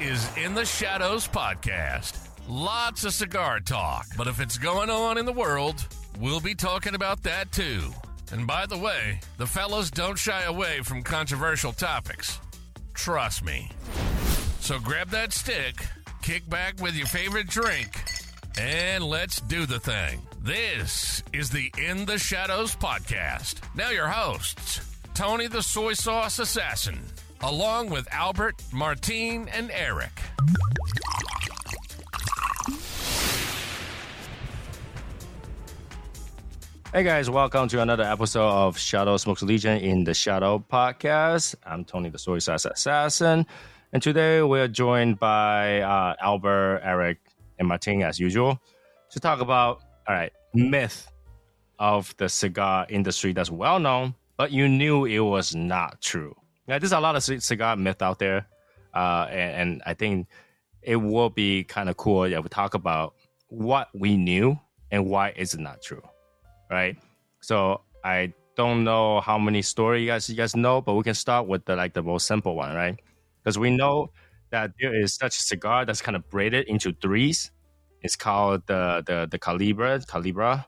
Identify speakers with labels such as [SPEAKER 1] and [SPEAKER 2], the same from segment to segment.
[SPEAKER 1] is In the Shadows Podcast. Lots of cigar talk, but if it's going on in the world, we'll be talking about that too. And by the way, the fellows don't shy away from controversial topics. Trust me. So grab that stick, kick back with your favorite drink, and let's do the thing. This is the In the Shadows podcast. Now, your hosts, Tony the Soy Sauce Assassin, along with Albert, Martine, and Eric.
[SPEAKER 2] Hey guys, welcome to another episode of Shadow Smokes Legion in the Shadow podcast. I'm Tony the Soy Sauce Assassin, and today we're joined by uh, Albert, Eric, and Martin as usual to talk about all right myth of the cigar industry that's well known, but you knew it was not true. Yeah, there's a lot of cigar myth out there, uh, and, and I think it will be kind of cool if we talk about what we knew and why it's not true right? So I don't know how many story you guys you guys know, but we can start with the like the most simple one, right? Because we know that there is such a cigar that's kind of braided into threes. It's called the the the Culebra Culebra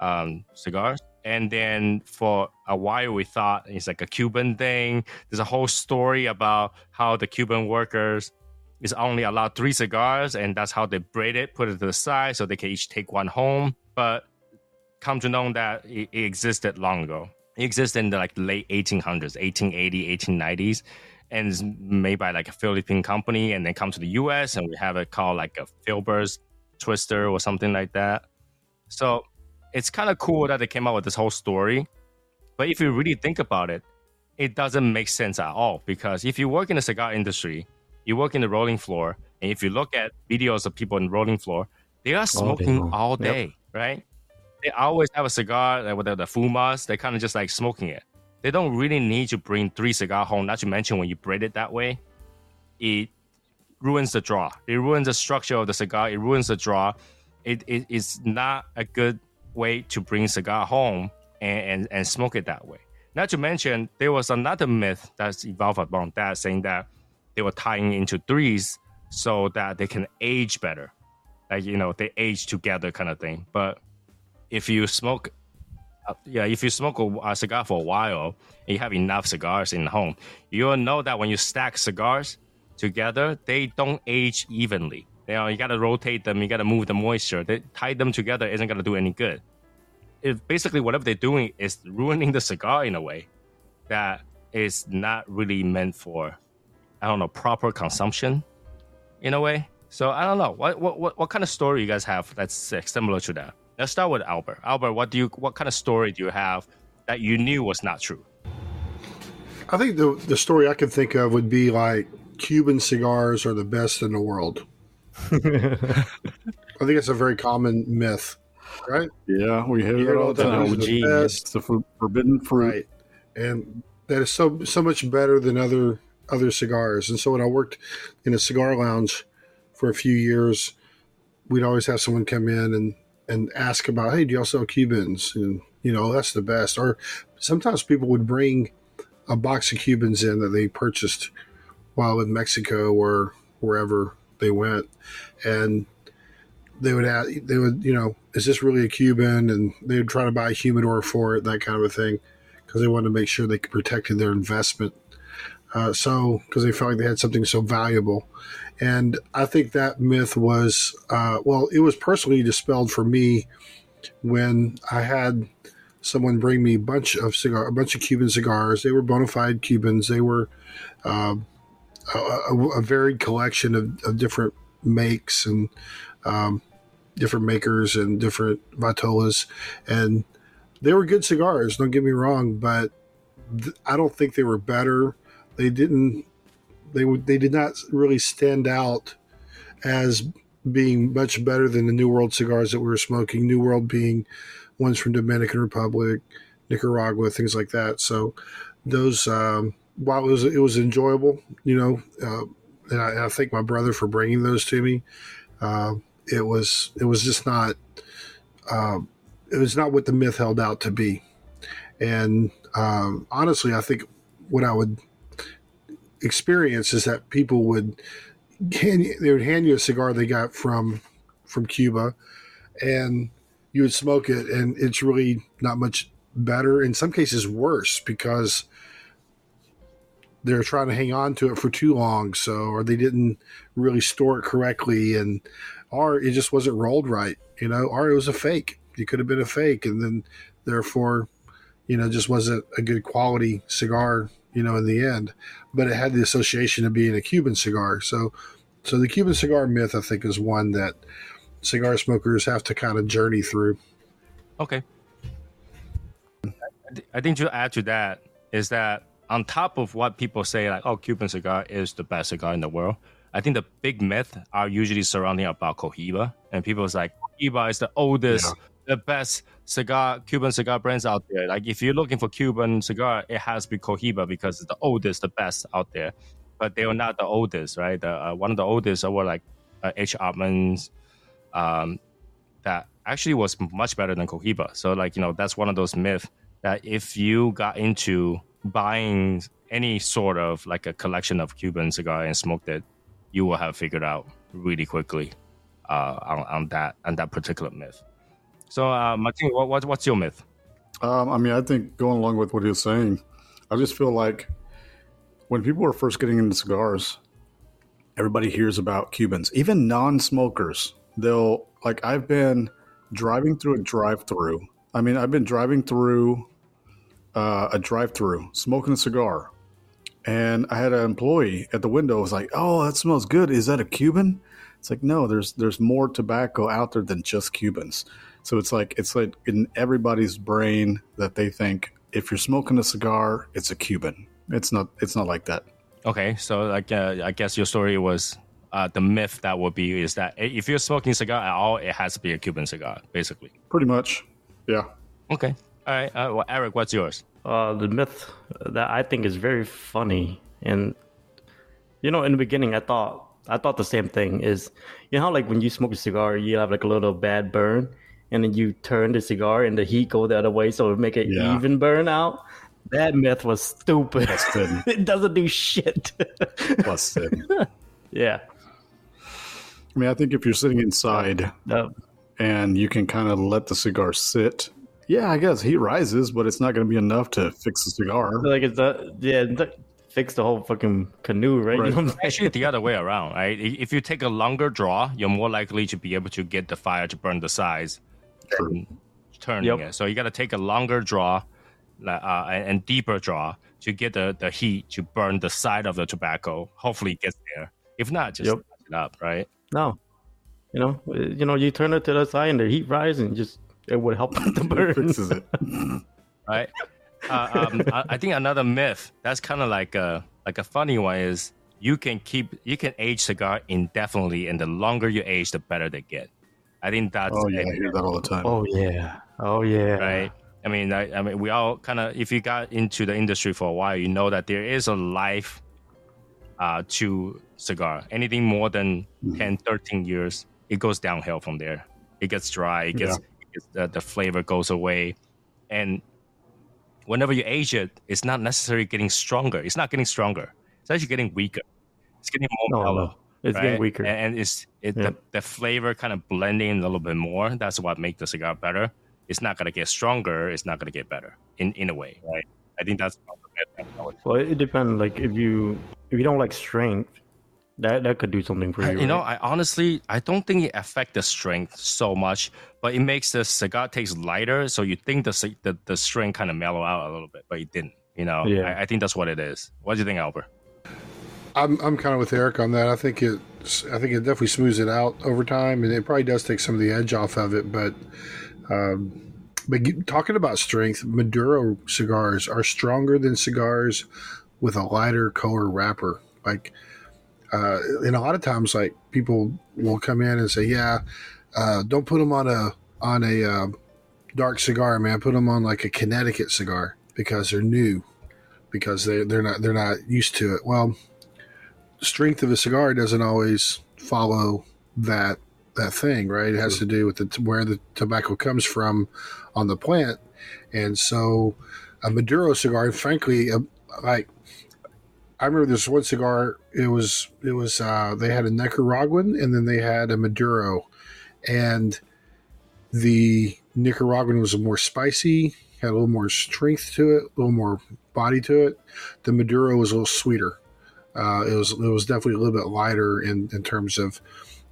[SPEAKER 2] um, cigars. And then for a while, we thought it's like a Cuban thing. There's a whole story about how the Cuban workers is only allowed three cigars, and that's how they braid it, put it to the side, so they can each take one home. But come to know that it, it existed long ago. It existed in the like late 1800s, 1880, 1890s, and it's made by like a Philippine company, and then come to the U.S. and we have it called like a Filbert's Twister or something like that. So it's kind of cool that they came out with this whole story, but if you really think about it, it doesn't make sense at all because if you work in the cigar industry, you work in the rolling floor, and if you look at videos of people in the rolling floor, they are smoking all
[SPEAKER 3] Yep.
[SPEAKER 2] day, right? They always have a cigar like with the, fumas. They're kind of just like smoking it. They don't really need to bring three cigar home. Not to mention when you braid it that way, it ruins the draw. It ruins the structure of the cigar. It ruins the draw. It, it is not a good way to bring cigar home and, and, and smoke it that way. Not to mention, there was another myth that's evolved about that, saying that they were tying into threes so that they can age better. Like, you know, they age together kind of thing. But if you smoke, uh, yeah, if you smoke a, a cigar for a while, and you have enough cigars in the home, you'll know that when you stack cigars together, they don't age evenly. You know, you gotta rotate them, you gotta move the moisture. They tie them together isn't gonna do any good. Basically whatever they're doing is ruining the cigar in a way that is not really meant for, I don't know, proper consumption, in a way. So I don't know what what what, kind of story you guys have that's similar to that. Let's start with Albert. Albert, what do you what kind of story do you have that you knew was not true?
[SPEAKER 3] I think the the story I could think of would be like Cuban cigars are the best in the world. I think it's a very common myth, right?
[SPEAKER 4] Yeah, we hear
[SPEAKER 3] You
[SPEAKER 4] it
[SPEAKER 3] hear
[SPEAKER 4] all
[SPEAKER 3] all
[SPEAKER 4] the
[SPEAKER 3] the
[SPEAKER 4] time.
[SPEAKER 3] time. It's the oh,
[SPEAKER 4] It's the for- forbidden fruit.
[SPEAKER 3] right? And that is so so much better than other other cigars. And so when I worked in a cigar lounge for a few years, we'd always have someone come in and and ask about, hey, do y'all sell Cubans? And you know, that's the best. Or sometimes people would bring a box of Cubans in that they purchased while in Mexico or wherever they went, and they would ask, they would, you know, is this really a Cuban? And they would try to buy a humidor for it, that kind of a thing, because they wanted to make sure they protected their investment. Uh, so, because they felt like they had something so valuable. And I think that myth was, uh, well, it was personally dispelled for me when I had someone bring me a bunch of cigar, a bunch of Cuban cigars. They were bona fide Cubans. They were um a, a, a varied collection of, of different makes and um, different makers and different vitolas, and they were good cigars. Don't get me wrong, but th- I don't think they were better. They didn't. They would. They did not really stand out as being much better than the New World cigars that we were smoking. New World being ones from Dominican Republic, Nicaragua, things like that. So those, um, while it was it was enjoyable, you know, uh, and I, and I thank my brother for bringing those to me. Uh, it was it was just not uh, it was not what the myth held out to be. And um, honestly, I think what I would experience is that people would you, they would hand you a cigar they got from from Cuba, and you would smoke it, and it's really not much better. In some cases, worse because they're trying to hang on to it for too long, so or they didn't really store it correctly, and or it just wasn't rolled right, you know, or it was a fake. It could have been a fake, and then therefore, you know, just wasn't a good quality cigar, you know, in the end. But it had the association of being a Cuban cigar, so so the Cuban cigar myth, I think, is one that cigar smokers have to kind of journey through.
[SPEAKER 2] Okay. I think to add to that is that on top of what people say, like, oh, Cuban cigar is the best cigar in the world, I think the big myth are usually surrounding about Cohiba. And people's like, Cohiba is the oldest, the best cigar, Cuban cigar brands out there. Like, if you're looking for Cuban cigar, it has to be Cohiba because it's the oldest, the best out there. But they are not the oldest, right? The, uh, one of the oldest were like uh, H. Upmann's, um, that actually was much better than Cohiba. So, like, you know, that's one of those myths that if you got into buying any sort of like a collection of Cuban cigar and smoked it, you will have figured out really quickly uh, on, on that on that particular myth. So, uh, Martin, what, what, what's your myth?
[SPEAKER 4] Um, I mean, I think going along with what he was saying, I just feel like when people are first getting into cigars, everybody hears about Cubans, even non-smokers. They'll like I've been driving through a drive-through. I mean, I've been driving through uh, a drive-through, smoking a cigar, and I had an employee at the window was like, "Oh, that smells good. Is that a Cuban?" It's like, no, there's there's more tobacco out there than just Cubans. So it's like it's like in everybody's brain that they think if you're smoking a cigar, it's a Cuban. It's not. It's not like that.
[SPEAKER 2] Okay, so like uh, I guess your story was uh, the myth that would be is that if you're smoking a cigar at all, it has to be a Cuban cigar, basically.
[SPEAKER 4] Pretty much. Yeah.
[SPEAKER 2] Okay. All right. Uh, well, Eric, what's yours?
[SPEAKER 5] Uh, the myth that I think is very funny, and you know, in the beginning, I thought I thought the same thing. Is you know how like when you smoke a cigar, you have like a little bad burn, and then you turn the cigar and the heat go the other way, so it make it
[SPEAKER 4] Yeah.
[SPEAKER 5] even burn out. That myth was stupid.
[SPEAKER 4] Busted.
[SPEAKER 5] it doesn't do shit.
[SPEAKER 4] Busted.
[SPEAKER 5] yeah.
[SPEAKER 4] I mean, I think if you're sitting inside
[SPEAKER 5] Uh,
[SPEAKER 4] and you can kind of let the cigar sit, yeah, I guess heat rises, but it's not going to be enough to fix the cigar.
[SPEAKER 5] like it's the yeah, the, fix the whole fucking canoe, right?
[SPEAKER 4] Right.
[SPEAKER 5] You know what I'm saying?
[SPEAKER 2] Actually, the other way around, right? If you take a longer draw, you're more likely to be able to get the fire to burn the sides
[SPEAKER 4] True.
[SPEAKER 2] turning
[SPEAKER 5] Yep.
[SPEAKER 2] it. So you got to take a longer draw like, uh, and and deeper draw to get the, the heat to burn the side of the tobacco. Hopefully, it gets there. If not, just
[SPEAKER 5] Yep.
[SPEAKER 2] it up, right?
[SPEAKER 5] No, you know, you know, you turn it to the side and the heat rises, and just it would help the burn.
[SPEAKER 4] It fixes it.
[SPEAKER 2] right? Uh, um, I, I think another myth that's kind of like a like a funny one is you can keep you can age cigar indefinitely, and the longer you age, the better they get. I think that's
[SPEAKER 4] Oh, yeah,
[SPEAKER 2] a-
[SPEAKER 4] I hear that all the time.
[SPEAKER 5] Oh yeah, oh yeah,
[SPEAKER 2] right. I mean, I, I mean, we all kind of if you got into the industry for a while, you know that there is a life uh, to cigar. Anything more than 10, 13 years, it goes downhill from there. It gets dry. It gets, it gets the, the flavor goes away, and whenever you age it, it's not necessarily getting stronger. It's not getting stronger. It's actually getting weaker. It's getting more
[SPEAKER 5] No,
[SPEAKER 2] mellow.
[SPEAKER 5] no, it's
[SPEAKER 2] right?
[SPEAKER 5] getting weaker.
[SPEAKER 2] and, and it's it,
[SPEAKER 5] Yeah.
[SPEAKER 2] the, the flavor kind of blending a little bit more. That's what makes the cigar better. It's not gonna get stronger. It's not gonna get better in in a way, right? I think that's
[SPEAKER 5] Well, it depends. Like if you if you don't like strength, that that could do something for
[SPEAKER 2] I-
[SPEAKER 5] you.
[SPEAKER 2] you know. I honestly I don't think it affects the strength so much, but it makes the cigar taste lighter. So you think the ci- the, the strength kind of mellow out a little bit, but it didn't. You know,
[SPEAKER 5] Yeah.
[SPEAKER 2] I, I think that's what it is. What do you think, Albert?
[SPEAKER 3] I'm I'm kind of with Eric on that. I think it I think it definitely smooths it out over time, and it probably does take some of the edge off of it. But um, but get- talking about strength, Maduro cigars are stronger than cigars with a lighter color wrapper. Like, uh, and a lot of times, like people will come in and say, "Yeah, uh, don't put them on a on a uh, dark cigar, man. Put them on like a Connecticut cigar because they're new." Because they they're not they're not used to it. Well, strength of a cigar doesn't always follow that that thing, right? It has to do with the, where the tobacco comes from on the plant, and so a Maduro cigar, frankly, like I remember this one cigar. It was it was uh, they had a Nicaraguan and then they had a Maduro, and the Nicaraguan was more spicy, had a little more strength to it, a little more body to it. The Maduro was a little sweeter. Uh, it was it was definitely a little bit lighter in, in terms of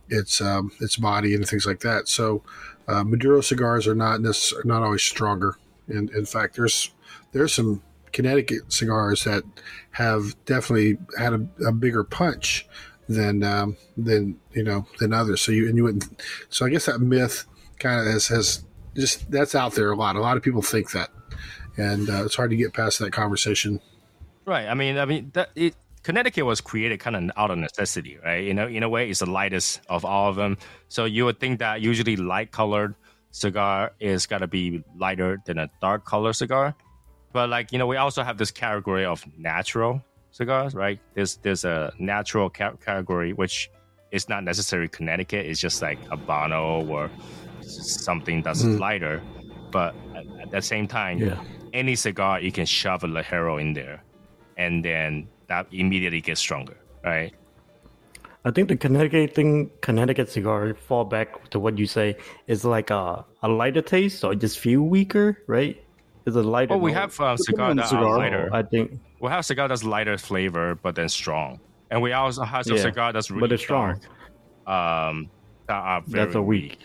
[SPEAKER 3] its um, its body and things like that. So uh, Maduro cigars are not necess- not always stronger. And in fact, there's there's some Connecticut cigars that have definitely had a, a bigger punch than um, than you know than others. So you and you wouldn't. So I guess that myth kind of has, has just that's out there a lot. A lot of people think that, and uh, it's hard to get past that conversation.
[SPEAKER 2] Right. I mean, I mean that it. Connecticut was created kind of out of necessity, right? You know, in a way, it's the lightest of all of them. So you would think that usually light colored cigar is got to be lighter than a dark color cigar. But like you know, we also have this category of natural cigars, right? There's there's a natural ca- category which is not necessarily Connecticut. It's just like a Habano or something that's
[SPEAKER 3] Mm.
[SPEAKER 2] lighter. But at, at the same time,
[SPEAKER 5] Yeah.
[SPEAKER 2] any cigar you can shove a Ligero in there, and then that immediately gets stronger, right?
[SPEAKER 5] I think the Connecticut thing, Connecticut cigar, fall back to what you say, is like a, a lighter taste, or just feel weaker, right? It's a lighter.
[SPEAKER 2] Well, we
[SPEAKER 5] note.
[SPEAKER 2] have uh, cigar
[SPEAKER 4] on
[SPEAKER 2] that
[SPEAKER 4] cigar.
[SPEAKER 2] are lighter.
[SPEAKER 5] I think,
[SPEAKER 2] We have cigar that's lighter flavor but then strong, and we also have some
[SPEAKER 5] Yeah,
[SPEAKER 2] cigar that's really
[SPEAKER 5] but it's strong.
[SPEAKER 2] dark, um, that are very
[SPEAKER 5] That's a weak.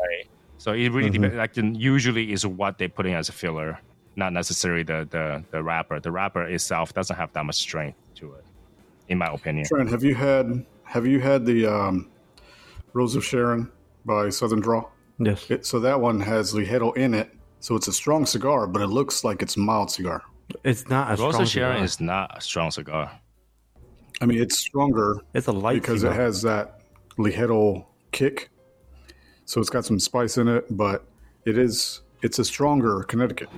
[SPEAKER 2] right? So it really
[SPEAKER 5] Mm-hmm.
[SPEAKER 2] depends. Like usually is what they put in as a filler, not necessarily the the the wrapper. The wrapper itself doesn't have that much strength to it, in my opinion.
[SPEAKER 4] Trent, have you had have you had the um, Rose of Sharon by Southern Draw?
[SPEAKER 5] Yes.
[SPEAKER 4] It, so that one has Ligero in it, so it's a strong cigar, but it looks like it's a mild cigar.
[SPEAKER 5] It's not a
[SPEAKER 2] Rosa
[SPEAKER 5] strong
[SPEAKER 2] Sharon
[SPEAKER 5] cigar.
[SPEAKER 2] is not a strong cigar.
[SPEAKER 4] I mean, it's stronger
[SPEAKER 5] It's a light
[SPEAKER 4] because
[SPEAKER 5] cigar.
[SPEAKER 4] it has that Ligero kick, so it's got some spice in it, but it is it's a stronger Connecticut.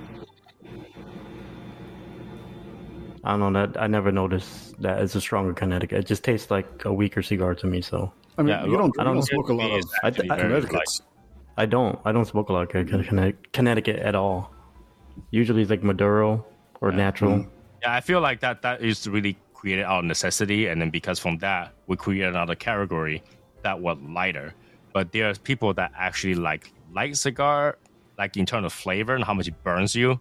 [SPEAKER 5] I don't know that. I never noticed that it's a stronger Connecticut. It just tastes like a weaker cigar to me. So
[SPEAKER 4] I mean,
[SPEAKER 2] Yeah,
[SPEAKER 4] you don't,
[SPEAKER 5] I
[SPEAKER 4] you
[SPEAKER 5] don't-
[SPEAKER 4] don't smoke a lot of
[SPEAKER 2] It's
[SPEAKER 5] I- I-
[SPEAKER 2] very
[SPEAKER 4] Connecticut's.
[SPEAKER 5] I don't. I don't smoke a lot of Connecticut at all. Usually it's like Maduro or natural.
[SPEAKER 2] Yeah, I feel like that that is really created out of necessity, and then because from that we create another category that was lighter. But there are people that actually like light cigar, like in terms of flavor and how much it burns you,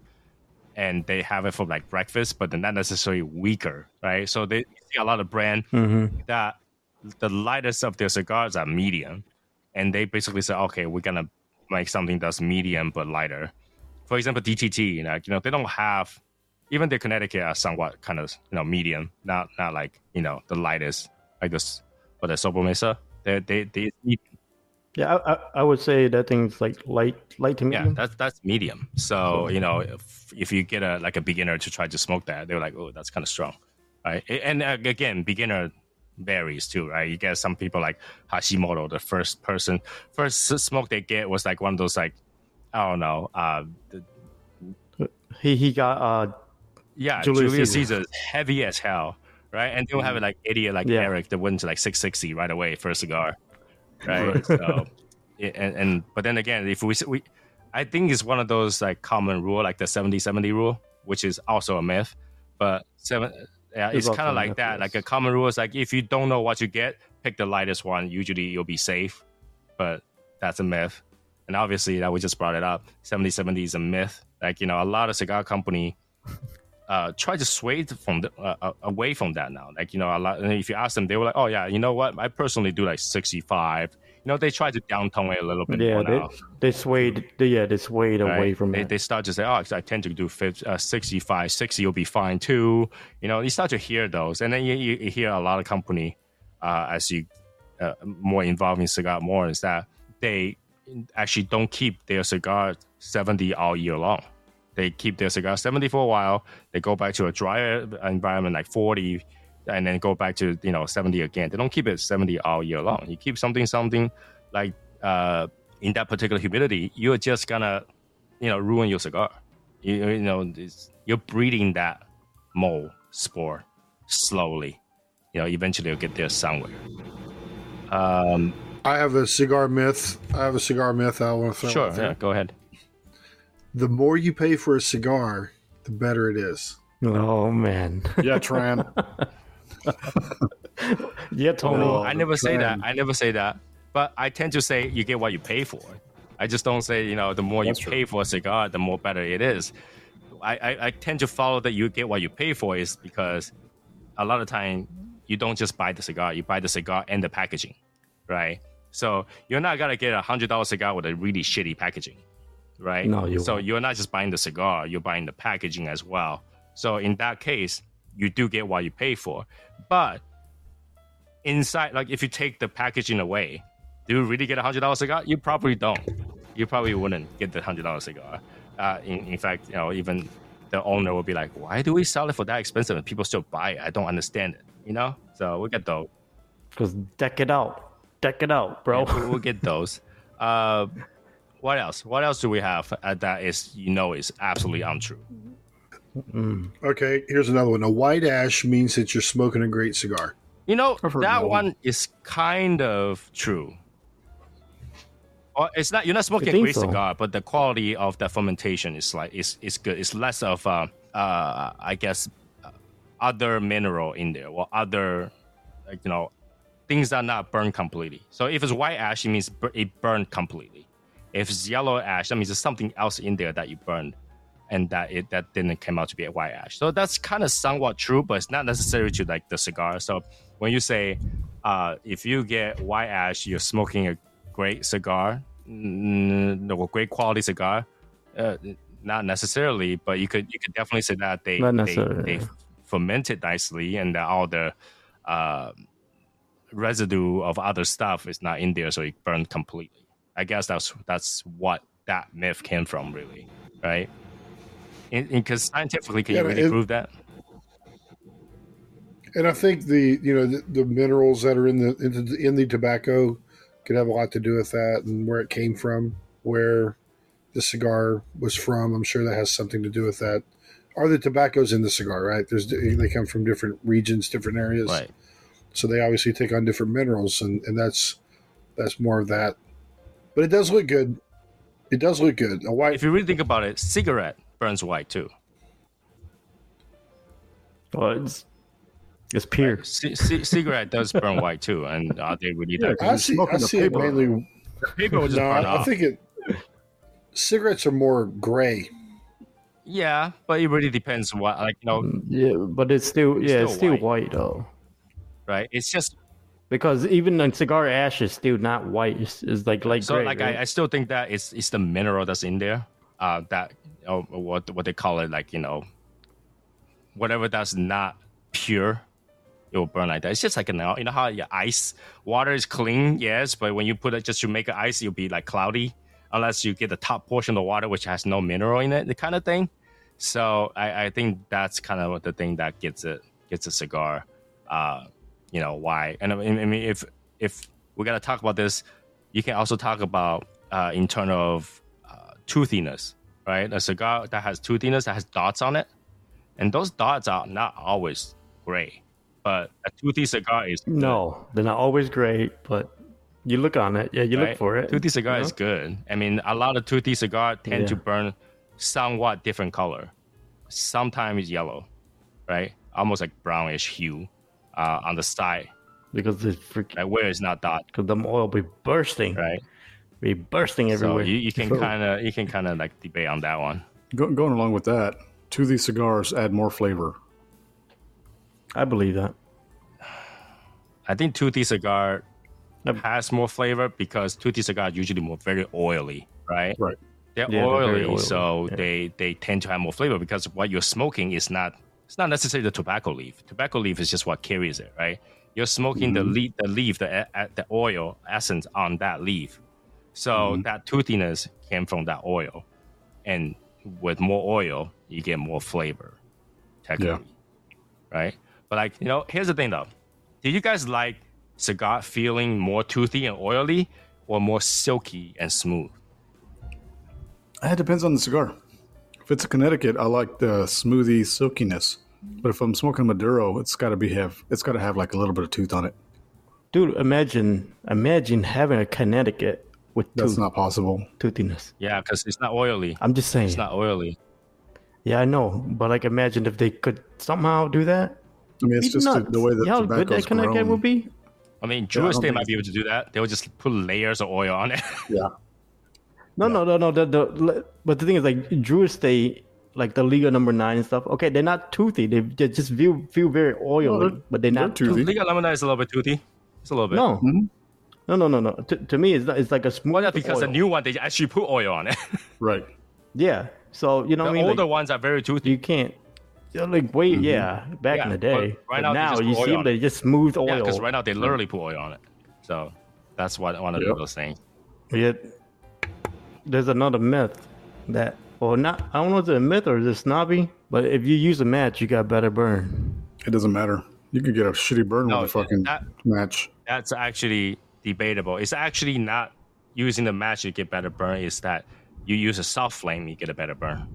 [SPEAKER 2] and they have it for like breakfast, but they're not necessarily weaker, right? So they see a lot of brand
[SPEAKER 5] Mm-hmm.
[SPEAKER 2] that the lightest of their cigars are medium, and they basically say, okay, we're gonna make something that's medium but lighter. For example, DTT, you know, you know, they don't have even the Connecticut are somewhat kind of you know medium, not not like you know the lightest like this, but the Sobremesa, they they they
[SPEAKER 5] Yeah, I, I, would say that thing's like light, light to
[SPEAKER 2] me.
[SPEAKER 5] yeah,
[SPEAKER 2] that's that's medium. So you know, if, if you get a like a beginner to try to smoke that, they're like, oh, that's kind of strong, right? And uh, again, beginner varies too, right? You get some people like Hashimoto, the first person, first smoke they get was like one of those like, I don't know, uh, the,
[SPEAKER 5] he he got uh
[SPEAKER 2] yeah,
[SPEAKER 5] Julius
[SPEAKER 2] Julius,
[SPEAKER 5] Caesar.
[SPEAKER 2] Caesar heavy as hell, right? And they'll have it like idiot like
[SPEAKER 5] Yeah.
[SPEAKER 2] Eric that went to like 660 right away for a cigar, right? so, and, and but then again, if we we, I think it's one of those like common rule, like the 70-70 rule, which is also a myth, but seven. Yeah,
[SPEAKER 5] It's
[SPEAKER 2] kind of like that. Like a common rule is like if you don't know what you get, pick the lightest one. Usually you'll be safe, but that's a myth. And obviously that we just brought it up. 70-70 is a myth. Like you know, a lot of cigar company uh, try to sway from the, uh, uh, away from that now. Like you know, a lot. And if you ask them, they were like, "Oh yeah, you know what? I personally do like 65." You know, they try to downtone it a little bit
[SPEAKER 5] yeah they,
[SPEAKER 2] now.
[SPEAKER 5] they swayed they, yeah they swayed
[SPEAKER 2] right?
[SPEAKER 5] away from
[SPEAKER 2] they,
[SPEAKER 5] it.
[SPEAKER 2] they start to say, "Oh, I tend to do 50, uh, 65, 60 will be fine too." You know, you start to hear those, and then you, you, hear a lot of company uh, as you uh, more involved in cigar more is that they actually don't keep their cigar 70 all year long. They keep their cigar 70 for a while. They go back to a drier environment like 40 and then go back to, you know, 70 again. They don't keep it 70 all year long. You keep something, something like uh, in that particular humidity, you're just gonna, you know, ruin your cigar. You, you know, it's, you're breeding that mold spore slowly. You know, eventually you'll get there somewhere. Um,
[SPEAKER 3] I have a cigar myth. I have a cigar myth I want to throw
[SPEAKER 2] sure,
[SPEAKER 3] out there.
[SPEAKER 2] yeah, go ahead.
[SPEAKER 3] The more you pay for a cigar, the better it is.
[SPEAKER 5] Oh man.
[SPEAKER 4] Yeah, Tran.
[SPEAKER 5] yeah, Tony.
[SPEAKER 2] No,
[SPEAKER 4] Oh,
[SPEAKER 2] I never say that. I never say that. But I tend to say you get what you pay for. I just don't say you know the more
[SPEAKER 4] That's
[SPEAKER 2] you
[SPEAKER 4] true.
[SPEAKER 2] pay for a cigar, the more better it is. I, I, I tend to follow that you get what you pay for is because a lot of time you don't just buy the cigar, you buy the cigar and the packaging, right? So you're not gonna get a hundred dollar cigar with a really shitty packaging, right?
[SPEAKER 5] No, you
[SPEAKER 2] So
[SPEAKER 5] won't.
[SPEAKER 2] you're not just buying the cigar, you're buying the packaging as well. So in that case, you do get what you pay for. But inside, like if you take the packaging away, do you really get a hundred dollar cigar? You probably don't. You probably wouldn't get the hundred dollar cigar. Uh, in, in fact, you know, even the owner will be like, "Why do we sell it for that expensive and people still buy it? I don't understand it." You know, so we get those.
[SPEAKER 5] Because deck it out. Deck it out, bro.
[SPEAKER 2] Yeah, we- we'll get those. Uh, what else? What else do we have uh, that is you know is absolutely untrue?
[SPEAKER 3] Okay, here's another one. A white ash means that you're smoking a great cigar.
[SPEAKER 2] You know, that
[SPEAKER 4] that one.
[SPEAKER 2] one is kind of true. Or it's not you're not smoking a great
[SPEAKER 5] so?
[SPEAKER 2] cigar, but the quality of the fermentation is like is is good. It's less of uh, uh I guess uh, other mineral in there or other like you know things that are not burned completely. So if it's white ash, it means it burned completely. If it's yellow ash, that means there's something else in there that you burned, and that it that didn't come out to be a white ash. So that's kind of somewhat true, but it's not necessary to like the cigar. So when you say uh, if you get white ash, you're smoking a great cigar, mm, no, great quality cigar. Uh, not necessarily, but you could you could definitely say that they they, they fermented nicely and that all the uh, residue of other stuff is not in there, so it burned completely. I guess that's that's what that myth came from, really, right? Because scientifically, can
[SPEAKER 3] Yeah,
[SPEAKER 2] you really
[SPEAKER 3] it-
[SPEAKER 2] prove that?
[SPEAKER 3] And I think the you know the, the minerals that are in the in the, in the tobacco could have a lot to do with that and where it came from, where the cigar was from. I'm sure that has something to do with that. Are the tobaccos in the cigar right? There's they come from different regions, different areas,
[SPEAKER 2] Right.
[SPEAKER 3] so they obviously take on different minerals, and and that's that's more of that. But it does look good. It does look good. A white
[SPEAKER 2] If you really think about it, cigarette burns white too.
[SPEAKER 5] Well, it's, it's pure.
[SPEAKER 2] C- c- cigarette does burn white too, and are they really that?
[SPEAKER 3] I see. I
[SPEAKER 4] the
[SPEAKER 3] see it
[SPEAKER 4] paper.
[SPEAKER 3] mainly.
[SPEAKER 2] Paper will just
[SPEAKER 3] No,
[SPEAKER 2] burn
[SPEAKER 3] I, I think it. Cigarettes are more gray.
[SPEAKER 2] Yeah, but it really depends what, like you know,
[SPEAKER 5] Yeah, but it's still
[SPEAKER 2] It's
[SPEAKER 5] yeah,
[SPEAKER 2] still
[SPEAKER 5] it's still
[SPEAKER 2] white.
[SPEAKER 5] white. though.
[SPEAKER 2] right? It's just
[SPEAKER 5] Because even the cigar ash is still not white. It's, it's like light
[SPEAKER 2] so
[SPEAKER 5] gray.
[SPEAKER 2] like
[SPEAKER 5] right?
[SPEAKER 2] I, I still think that it's it's the mineral that's in there, uh, that or what what they call it, like you know, whatever that's not pure, it will burn like that. It's just like you know, you know how your ice water is clean, yes, but when you put it just to make it ice, it'll be like cloudy unless you get the top portion of the water which has no mineral in it, the kind of thing. So I, I think that's kind of the thing that gets it gets a cigar, uh, you know why. And I mean, if if we gotta talk about this, you can also talk about uh, in terms of uh, toothiness, right? A cigar that has two toothiness that has dots on it, and those dots are not always gray, but a toothy cigar is good,
[SPEAKER 5] no, they're not always great, but you look on it. Yeah, you
[SPEAKER 2] right?
[SPEAKER 5] look for it.
[SPEAKER 2] Toothy cigar
[SPEAKER 5] you
[SPEAKER 2] is good. I mean, a lot of toothy cigar tend
[SPEAKER 5] Yeah.
[SPEAKER 2] to burn somewhat different color, sometimes yellow, right? Almost like brownish hue uh, on the side,
[SPEAKER 5] because it's freaking
[SPEAKER 2] like where it's not dot,
[SPEAKER 5] because the oil will be bursting,
[SPEAKER 2] right?
[SPEAKER 5] Be bursting
[SPEAKER 2] So
[SPEAKER 5] everywhere.
[SPEAKER 2] you, you can
[SPEAKER 5] So-
[SPEAKER 2] kind of you can kind of like debate on that one.
[SPEAKER 4] Go, going along with that, to these cigars add more flavor.
[SPEAKER 5] I believe that.
[SPEAKER 2] I think toothy cigar
[SPEAKER 5] Yep.
[SPEAKER 2] has more flavor because toothy cigar are usually more very oily, right?
[SPEAKER 4] Right.
[SPEAKER 2] They're,
[SPEAKER 5] Yeah, they're
[SPEAKER 2] oily, so
[SPEAKER 5] yeah.
[SPEAKER 2] they they tend to have more flavor because what you're smoking is not it's not necessarily the tobacco leaf. Tobacco leaf is just what carries it, right? You're smoking the mm-hmm. leaf, the leaf, the the oil essence on that leaf. So mm-hmm. that toothiness came from that oil, and with more oil, you get more flavor, technically, right? But like you know, here's the thing though. Do you guys like cigar feeling more toothy and oily, or more silky and smooth?
[SPEAKER 4] Uh, it depends on the cigar. If it's a Connecticut, I like the smoothie silkiness. But if I'm smoking Maduro, it's got to be have it's got to have like a little bit of tooth on it.
[SPEAKER 5] Dude, imagine imagine having a Connecticut with
[SPEAKER 4] That's
[SPEAKER 5] tooth,
[SPEAKER 4] not possible.
[SPEAKER 5] toothiness.
[SPEAKER 2] Yeah, because it's not oily.
[SPEAKER 5] I'm just saying.
[SPEAKER 2] It's not oily.
[SPEAKER 5] Yeah, I know, but like, imagine if they could somehow do that.
[SPEAKER 4] I mean, it's just the,
[SPEAKER 5] nuts.
[SPEAKER 4] the way that
[SPEAKER 5] You know how good that Connecticut
[SPEAKER 4] grown.
[SPEAKER 5] would be.
[SPEAKER 2] I mean,
[SPEAKER 4] I
[SPEAKER 2] Drew
[SPEAKER 4] don't
[SPEAKER 2] Estate
[SPEAKER 4] think
[SPEAKER 2] might be able to do that. They would just put layers of oil on it.
[SPEAKER 4] Yeah,
[SPEAKER 5] No, no, no, no. The, the but the thing is, like Drew they like the Liga number nine and stuff. Okay, they're not toothy. They, they just feel feel very oily,
[SPEAKER 4] they're-
[SPEAKER 5] but they're
[SPEAKER 4] they're
[SPEAKER 5] not
[SPEAKER 4] toothy.
[SPEAKER 5] toothy.
[SPEAKER 2] Liga Lemonade is a little bit toothy. It's a little bit.
[SPEAKER 5] No,
[SPEAKER 4] Mhm.
[SPEAKER 5] No, no, no, no. To, to me, it's not, it's like a smooth.
[SPEAKER 2] Well, that's because the new one they actually put oil on it.
[SPEAKER 4] right.
[SPEAKER 5] Yeah. So you know
[SPEAKER 2] the
[SPEAKER 5] what I mean?
[SPEAKER 2] older
[SPEAKER 5] Like,
[SPEAKER 2] ones are very toothy.
[SPEAKER 5] you can't. yeah, Like wait, mm-hmm. yeah, back
[SPEAKER 2] Yeah,
[SPEAKER 5] in the
[SPEAKER 2] but
[SPEAKER 5] day.
[SPEAKER 2] right
[SPEAKER 5] But
[SPEAKER 2] now
[SPEAKER 5] now you
[SPEAKER 2] put oil
[SPEAKER 5] see them, they just smooth oil.
[SPEAKER 2] Yeah, because right now they mm. literally put oil on it. So that's what one of
[SPEAKER 4] Yep.
[SPEAKER 2] those things.
[SPEAKER 5] Yet there's another myth that, or not. I don't know if it's a myth or is it snobby, but if you use a match, you got better burn.
[SPEAKER 4] It doesn't matter. You could get a shitty burn
[SPEAKER 2] No,
[SPEAKER 4] with a fucking
[SPEAKER 2] that-
[SPEAKER 4] match.
[SPEAKER 2] That's actually debatable. It's actually not using the match to get better burn. Is that you use a soft flame, you get a better burn.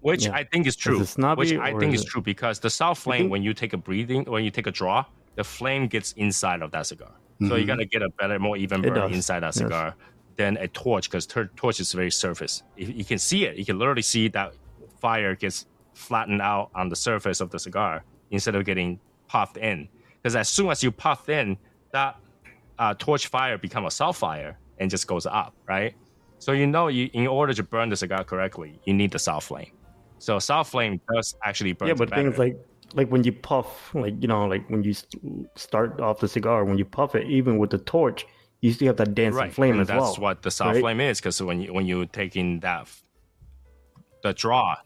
[SPEAKER 2] Which
[SPEAKER 5] Yeah.
[SPEAKER 2] I think is true.
[SPEAKER 5] snobby
[SPEAKER 2] which I think
[SPEAKER 5] is
[SPEAKER 2] is
[SPEAKER 5] it-
[SPEAKER 2] true because the soft mm-hmm. flame,
[SPEAKER 5] think-
[SPEAKER 2] when you take a breathing, when you take a draw, the flame gets inside of that cigar. So you're mm-hmm. gonna get a better, more even burn inside that
[SPEAKER 5] yes.
[SPEAKER 2] cigar than a torch because torch is very surface. You, you can see it. You can literally see that fire gets flattened out on the surface of the cigar instead of getting puffed in. Because as soon as you puff in, that uh, torch fire become a soft fire and just goes up, right? So you know, you in order to burn the cigar correctly, you need the soft flame. So soft flame does actually burn.
[SPEAKER 5] yeah, but
[SPEAKER 2] better.
[SPEAKER 5] things like like when you puff, like you know, like when you start off the cigar, when you puff it, even with the torch, you still have that dancing
[SPEAKER 2] right,
[SPEAKER 5] flame
[SPEAKER 2] and
[SPEAKER 5] as
[SPEAKER 2] that's
[SPEAKER 5] well.
[SPEAKER 2] That's what the soft
[SPEAKER 5] right?
[SPEAKER 2] flame is. Because when you when you take in that the draw,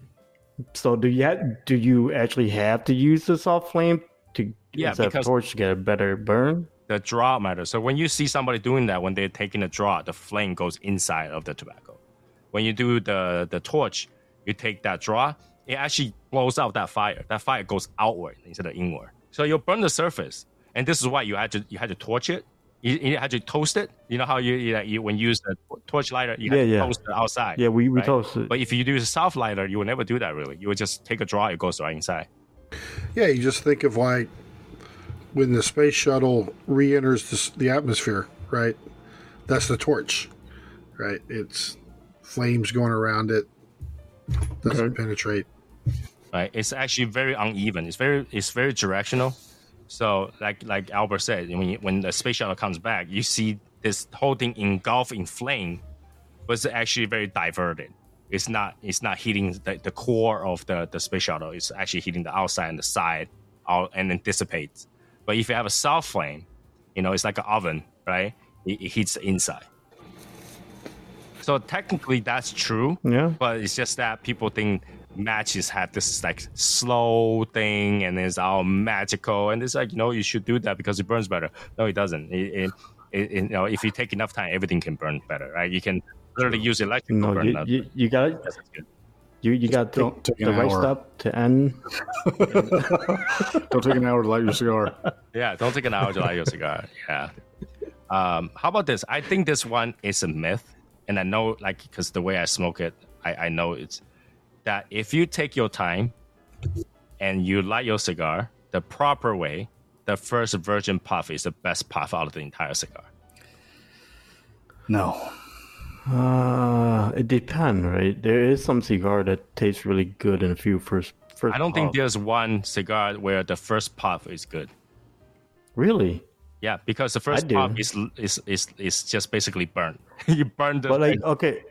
[SPEAKER 5] So do you have, do you actually have to use the soft flame to
[SPEAKER 2] Yeah, because-
[SPEAKER 5] torch to get a better burn?
[SPEAKER 2] The draw matters. So when you see somebody doing that, when they're taking a draw, the flame goes inside of the tobacco. When you do the the torch, you take that draw, it actually blows out that fire. That fire goes outward instead of inward. So you burn the surface, and this is why you had to you had to torch it. You, you had to toast it. You know how you, you, you when you use the torch lighter, you had
[SPEAKER 5] Yeah,
[SPEAKER 2] to
[SPEAKER 5] yeah.
[SPEAKER 2] toast it outside.
[SPEAKER 5] Yeah, we, we
[SPEAKER 2] right?
[SPEAKER 5] toast it.
[SPEAKER 2] But if you use a soft lighter, you would never do that. Really, you would just take a draw, it goes right inside.
[SPEAKER 3] Yeah, you just think of like when the space shuttle re-enters the, the atmosphere, right? That's the torch, right? It's flames going around it. Doesn't
[SPEAKER 4] Okay.
[SPEAKER 3] penetrate.
[SPEAKER 2] right? It's actually very uneven. It's very it's very directional. So like like Albert said, when you, when the space shuttle comes back, you see this whole thing engulfed in flame, but it's actually very diverted. It's not it's not hitting the, the core of the, the space shuttle. It's actually hitting the outside and the side, all, and then dissipates. But if you have a soft flame, you know, it's like an oven, right? It, it heats the inside. So technically, that's true
[SPEAKER 5] yeah.
[SPEAKER 2] but it's just that people think matches have this like slow thing and it's all magical and it's like you know you should do that because it burns better no it doesn't it, it, it, you know if you take enough time everything can burn better right you can literally use electric to
[SPEAKER 5] No,
[SPEAKER 2] burn
[SPEAKER 5] you, you, you got
[SPEAKER 2] Yes, that's good.
[SPEAKER 5] You, you got to
[SPEAKER 4] don't
[SPEAKER 5] take
[SPEAKER 4] take
[SPEAKER 5] the
[SPEAKER 4] an
[SPEAKER 5] right
[SPEAKER 4] hour.
[SPEAKER 5] step to end.
[SPEAKER 4] Don't take an hour to light your cigar.
[SPEAKER 2] yeah don't take an hour to light your cigar yeah um how about this i think this one is a myth and i know like because the way i smoke it i i know it's that if you take your time and you light your cigar the proper way, the first virgin puff is the best puff out of the entire cigar.
[SPEAKER 4] No.
[SPEAKER 5] Uh, it depends, right? There is some cigar that tastes really good in a few first. first
[SPEAKER 2] I don't think there's one cigar where the first puff is good.
[SPEAKER 5] really.
[SPEAKER 2] Yeah, because the first puff is is is is just basically burn. you burn the
[SPEAKER 5] But like, okay,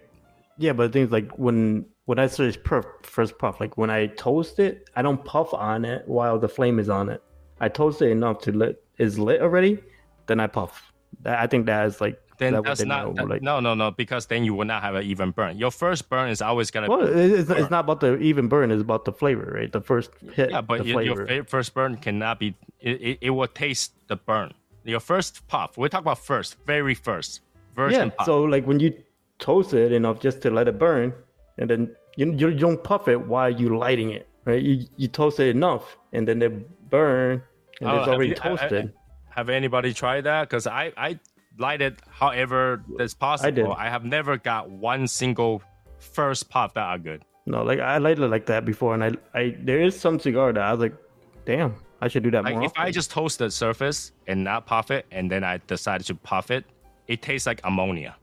[SPEAKER 5] yeah, but things like when when I say puff, first puff, like when I toast it, I don't puff on it while the flame is on it. I toast it enough to lit is lit already, then I puff. That, I think that is like
[SPEAKER 2] then
[SPEAKER 5] that
[SPEAKER 2] that's not that-
[SPEAKER 5] like.
[SPEAKER 2] no no no because then you will not have an even burn. Your first burn is always gonna
[SPEAKER 5] Well, it's, it's not about the even burn; it's about the flavor, right? The first hit,
[SPEAKER 2] yeah, but
[SPEAKER 5] the
[SPEAKER 2] your, your first burn cannot be. It, it, it will taste the burn. Your first puff. We talk about first, very first version.
[SPEAKER 5] yeah.
[SPEAKER 2] puff.
[SPEAKER 5] So like when you toast it enough just to let it burn, and then you you don't puff it while you lighting it, right? You you toast it enough, and then they burn, and
[SPEAKER 2] Oh,
[SPEAKER 5] it's already
[SPEAKER 2] you- I- I-
[SPEAKER 5] toasted.
[SPEAKER 2] Have anybody tried that? Because I I light it however that's possible.
[SPEAKER 5] I, did.
[SPEAKER 2] I have never got one single first puff that are good.
[SPEAKER 5] No, like I lighted it like that before, and I, I there is some cigar that I was like, damn, I should do that
[SPEAKER 2] Like
[SPEAKER 5] more.
[SPEAKER 2] if I just toast the surface and not puff it, and then I decided to puff it, it tastes like ammonia.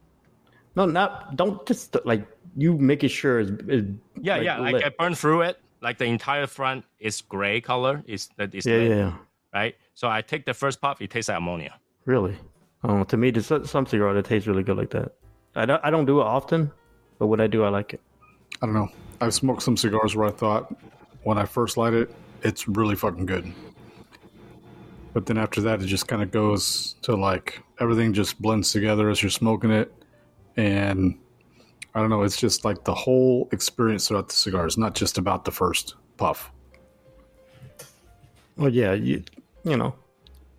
[SPEAKER 5] no, not don't just like you make it sure it's, it's
[SPEAKER 2] Yeah,
[SPEAKER 5] like,
[SPEAKER 2] yeah. Like. I burn through it. Like the entire front is gray color. Is that is
[SPEAKER 5] yeah,
[SPEAKER 2] lit,
[SPEAKER 5] yeah, yeah.
[SPEAKER 2] right? So I take the first puff. It tastes like ammonia.
[SPEAKER 5] Really? Oh, to me, some- some cigar that tastes really good like that. I don't, I don't do it often, but when I do, I like it.
[SPEAKER 4] I don't know. I've smoked some cigars where I thought when I first light it, it's really fucking good. But then after that, it just kind of goes to like everything just blends together as you're smoking it. And I don't know, it's just like the whole experience throughout the cigar. It's not just about the first puff.
[SPEAKER 5] Well, yeah, you, you know,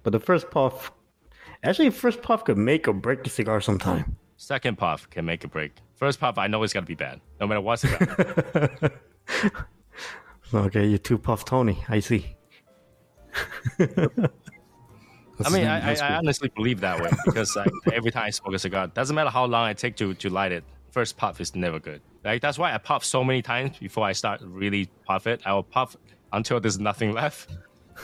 [SPEAKER 5] but the first puff, actually, first puff could make or break the cigar sometime.
[SPEAKER 2] Second puff can make a break. First puff, I know it's gonna be bad, no matter what's cigar.
[SPEAKER 5] Okay, you two puff Tony. I see.
[SPEAKER 2] I mean, I, I, honestly believe that way because like, every time I smoke a cigar, doesn't matter how long I take to, to light it, first puff is never good. Like that's why I puff so many times before I start really puff it. I will puff until there's nothing left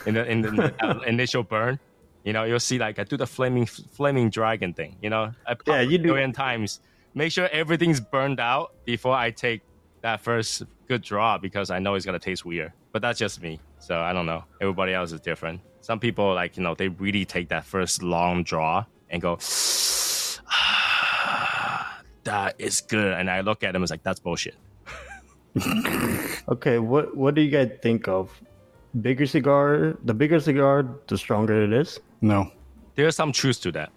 [SPEAKER 2] in the in the initial burn. You know, you'll see like I do the flaming flaming dragon thing. You know, I puff
[SPEAKER 5] Yeah, you
[SPEAKER 2] a
[SPEAKER 5] do-
[SPEAKER 2] million times. Make sure everything's burned out before I take that first good draw because I know it's gonna taste weird. But that's just me. So I don't know. Everybody else is different. Some people like you know they really take that first long draw and go. Ah, That is good, and I look at them as like that's bullshit.
[SPEAKER 5] Okay, what what do you guys think of bigger cigar? The bigger cigar, the stronger it is.
[SPEAKER 4] No.
[SPEAKER 2] There's some truth to that.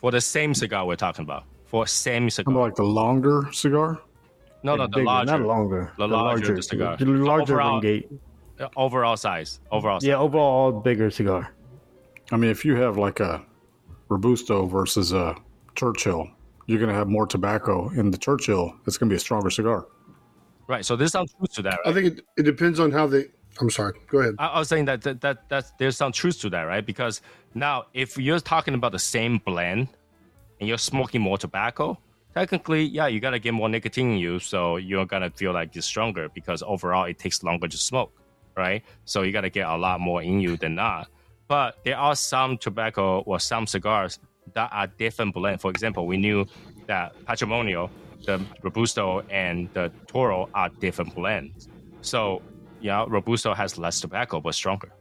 [SPEAKER 2] For the same cigar we're talking about, for same
[SPEAKER 4] How
[SPEAKER 2] cigar,
[SPEAKER 4] about like the longer cigar?
[SPEAKER 2] no, no, the
[SPEAKER 5] Bigger,
[SPEAKER 2] larger,
[SPEAKER 5] not longer.
[SPEAKER 2] the larger the cigar.
[SPEAKER 5] the larger
[SPEAKER 2] Overall-
[SPEAKER 5] gate.
[SPEAKER 2] uh, overall size, overall. Size.
[SPEAKER 5] Yeah, overall bigger cigar.
[SPEAKER 4] I mean, if you have like a Robusto versus a Churchill, you're going to have more tobacco in the Churchill. It's going to be a stronger cigar.
[SPEAKER 2] Right. So there's some truth to that,
[SPEAKER 3] I think it, it depends on how they. I'm sorry. Go ahead.
[SPEAKER 2] I, I was saying that, that that there's some truth to that, right? Because now if you're talking about the same blend and you're smoking more tobacco, technically, yeah, you gotta get more nicotine in you, so you're gonna feel like it's stronger because overall it takes longer to smoke, right? So you gotta get a lot more in you than not. But there are some tobacco or some cigars that are different blend. For example, we knew that Patrimonio, the Robusto, and the Toro are different blends. So yeah, Robusto has less tobacco but stronger.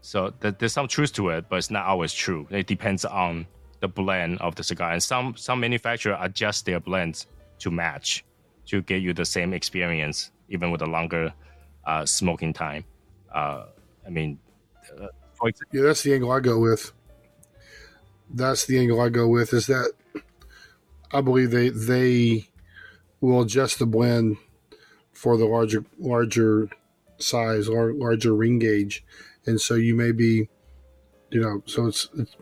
[SPEAKER 2] So th- there's some truth to it, but it's not always true. It depends on the blend of the cigar, and some some manufacturer adjust their blends to match to get you the same experience, even with a longer uh, smoking time. Uh, I mean, uh,
[SPEAKER 3] Yeah, that's the angle I go with. That's the angle I go with. Is that I believe they they will adjust the blend for the larger larger size or larger ring gauge, and so you may be, you know, so it's it's,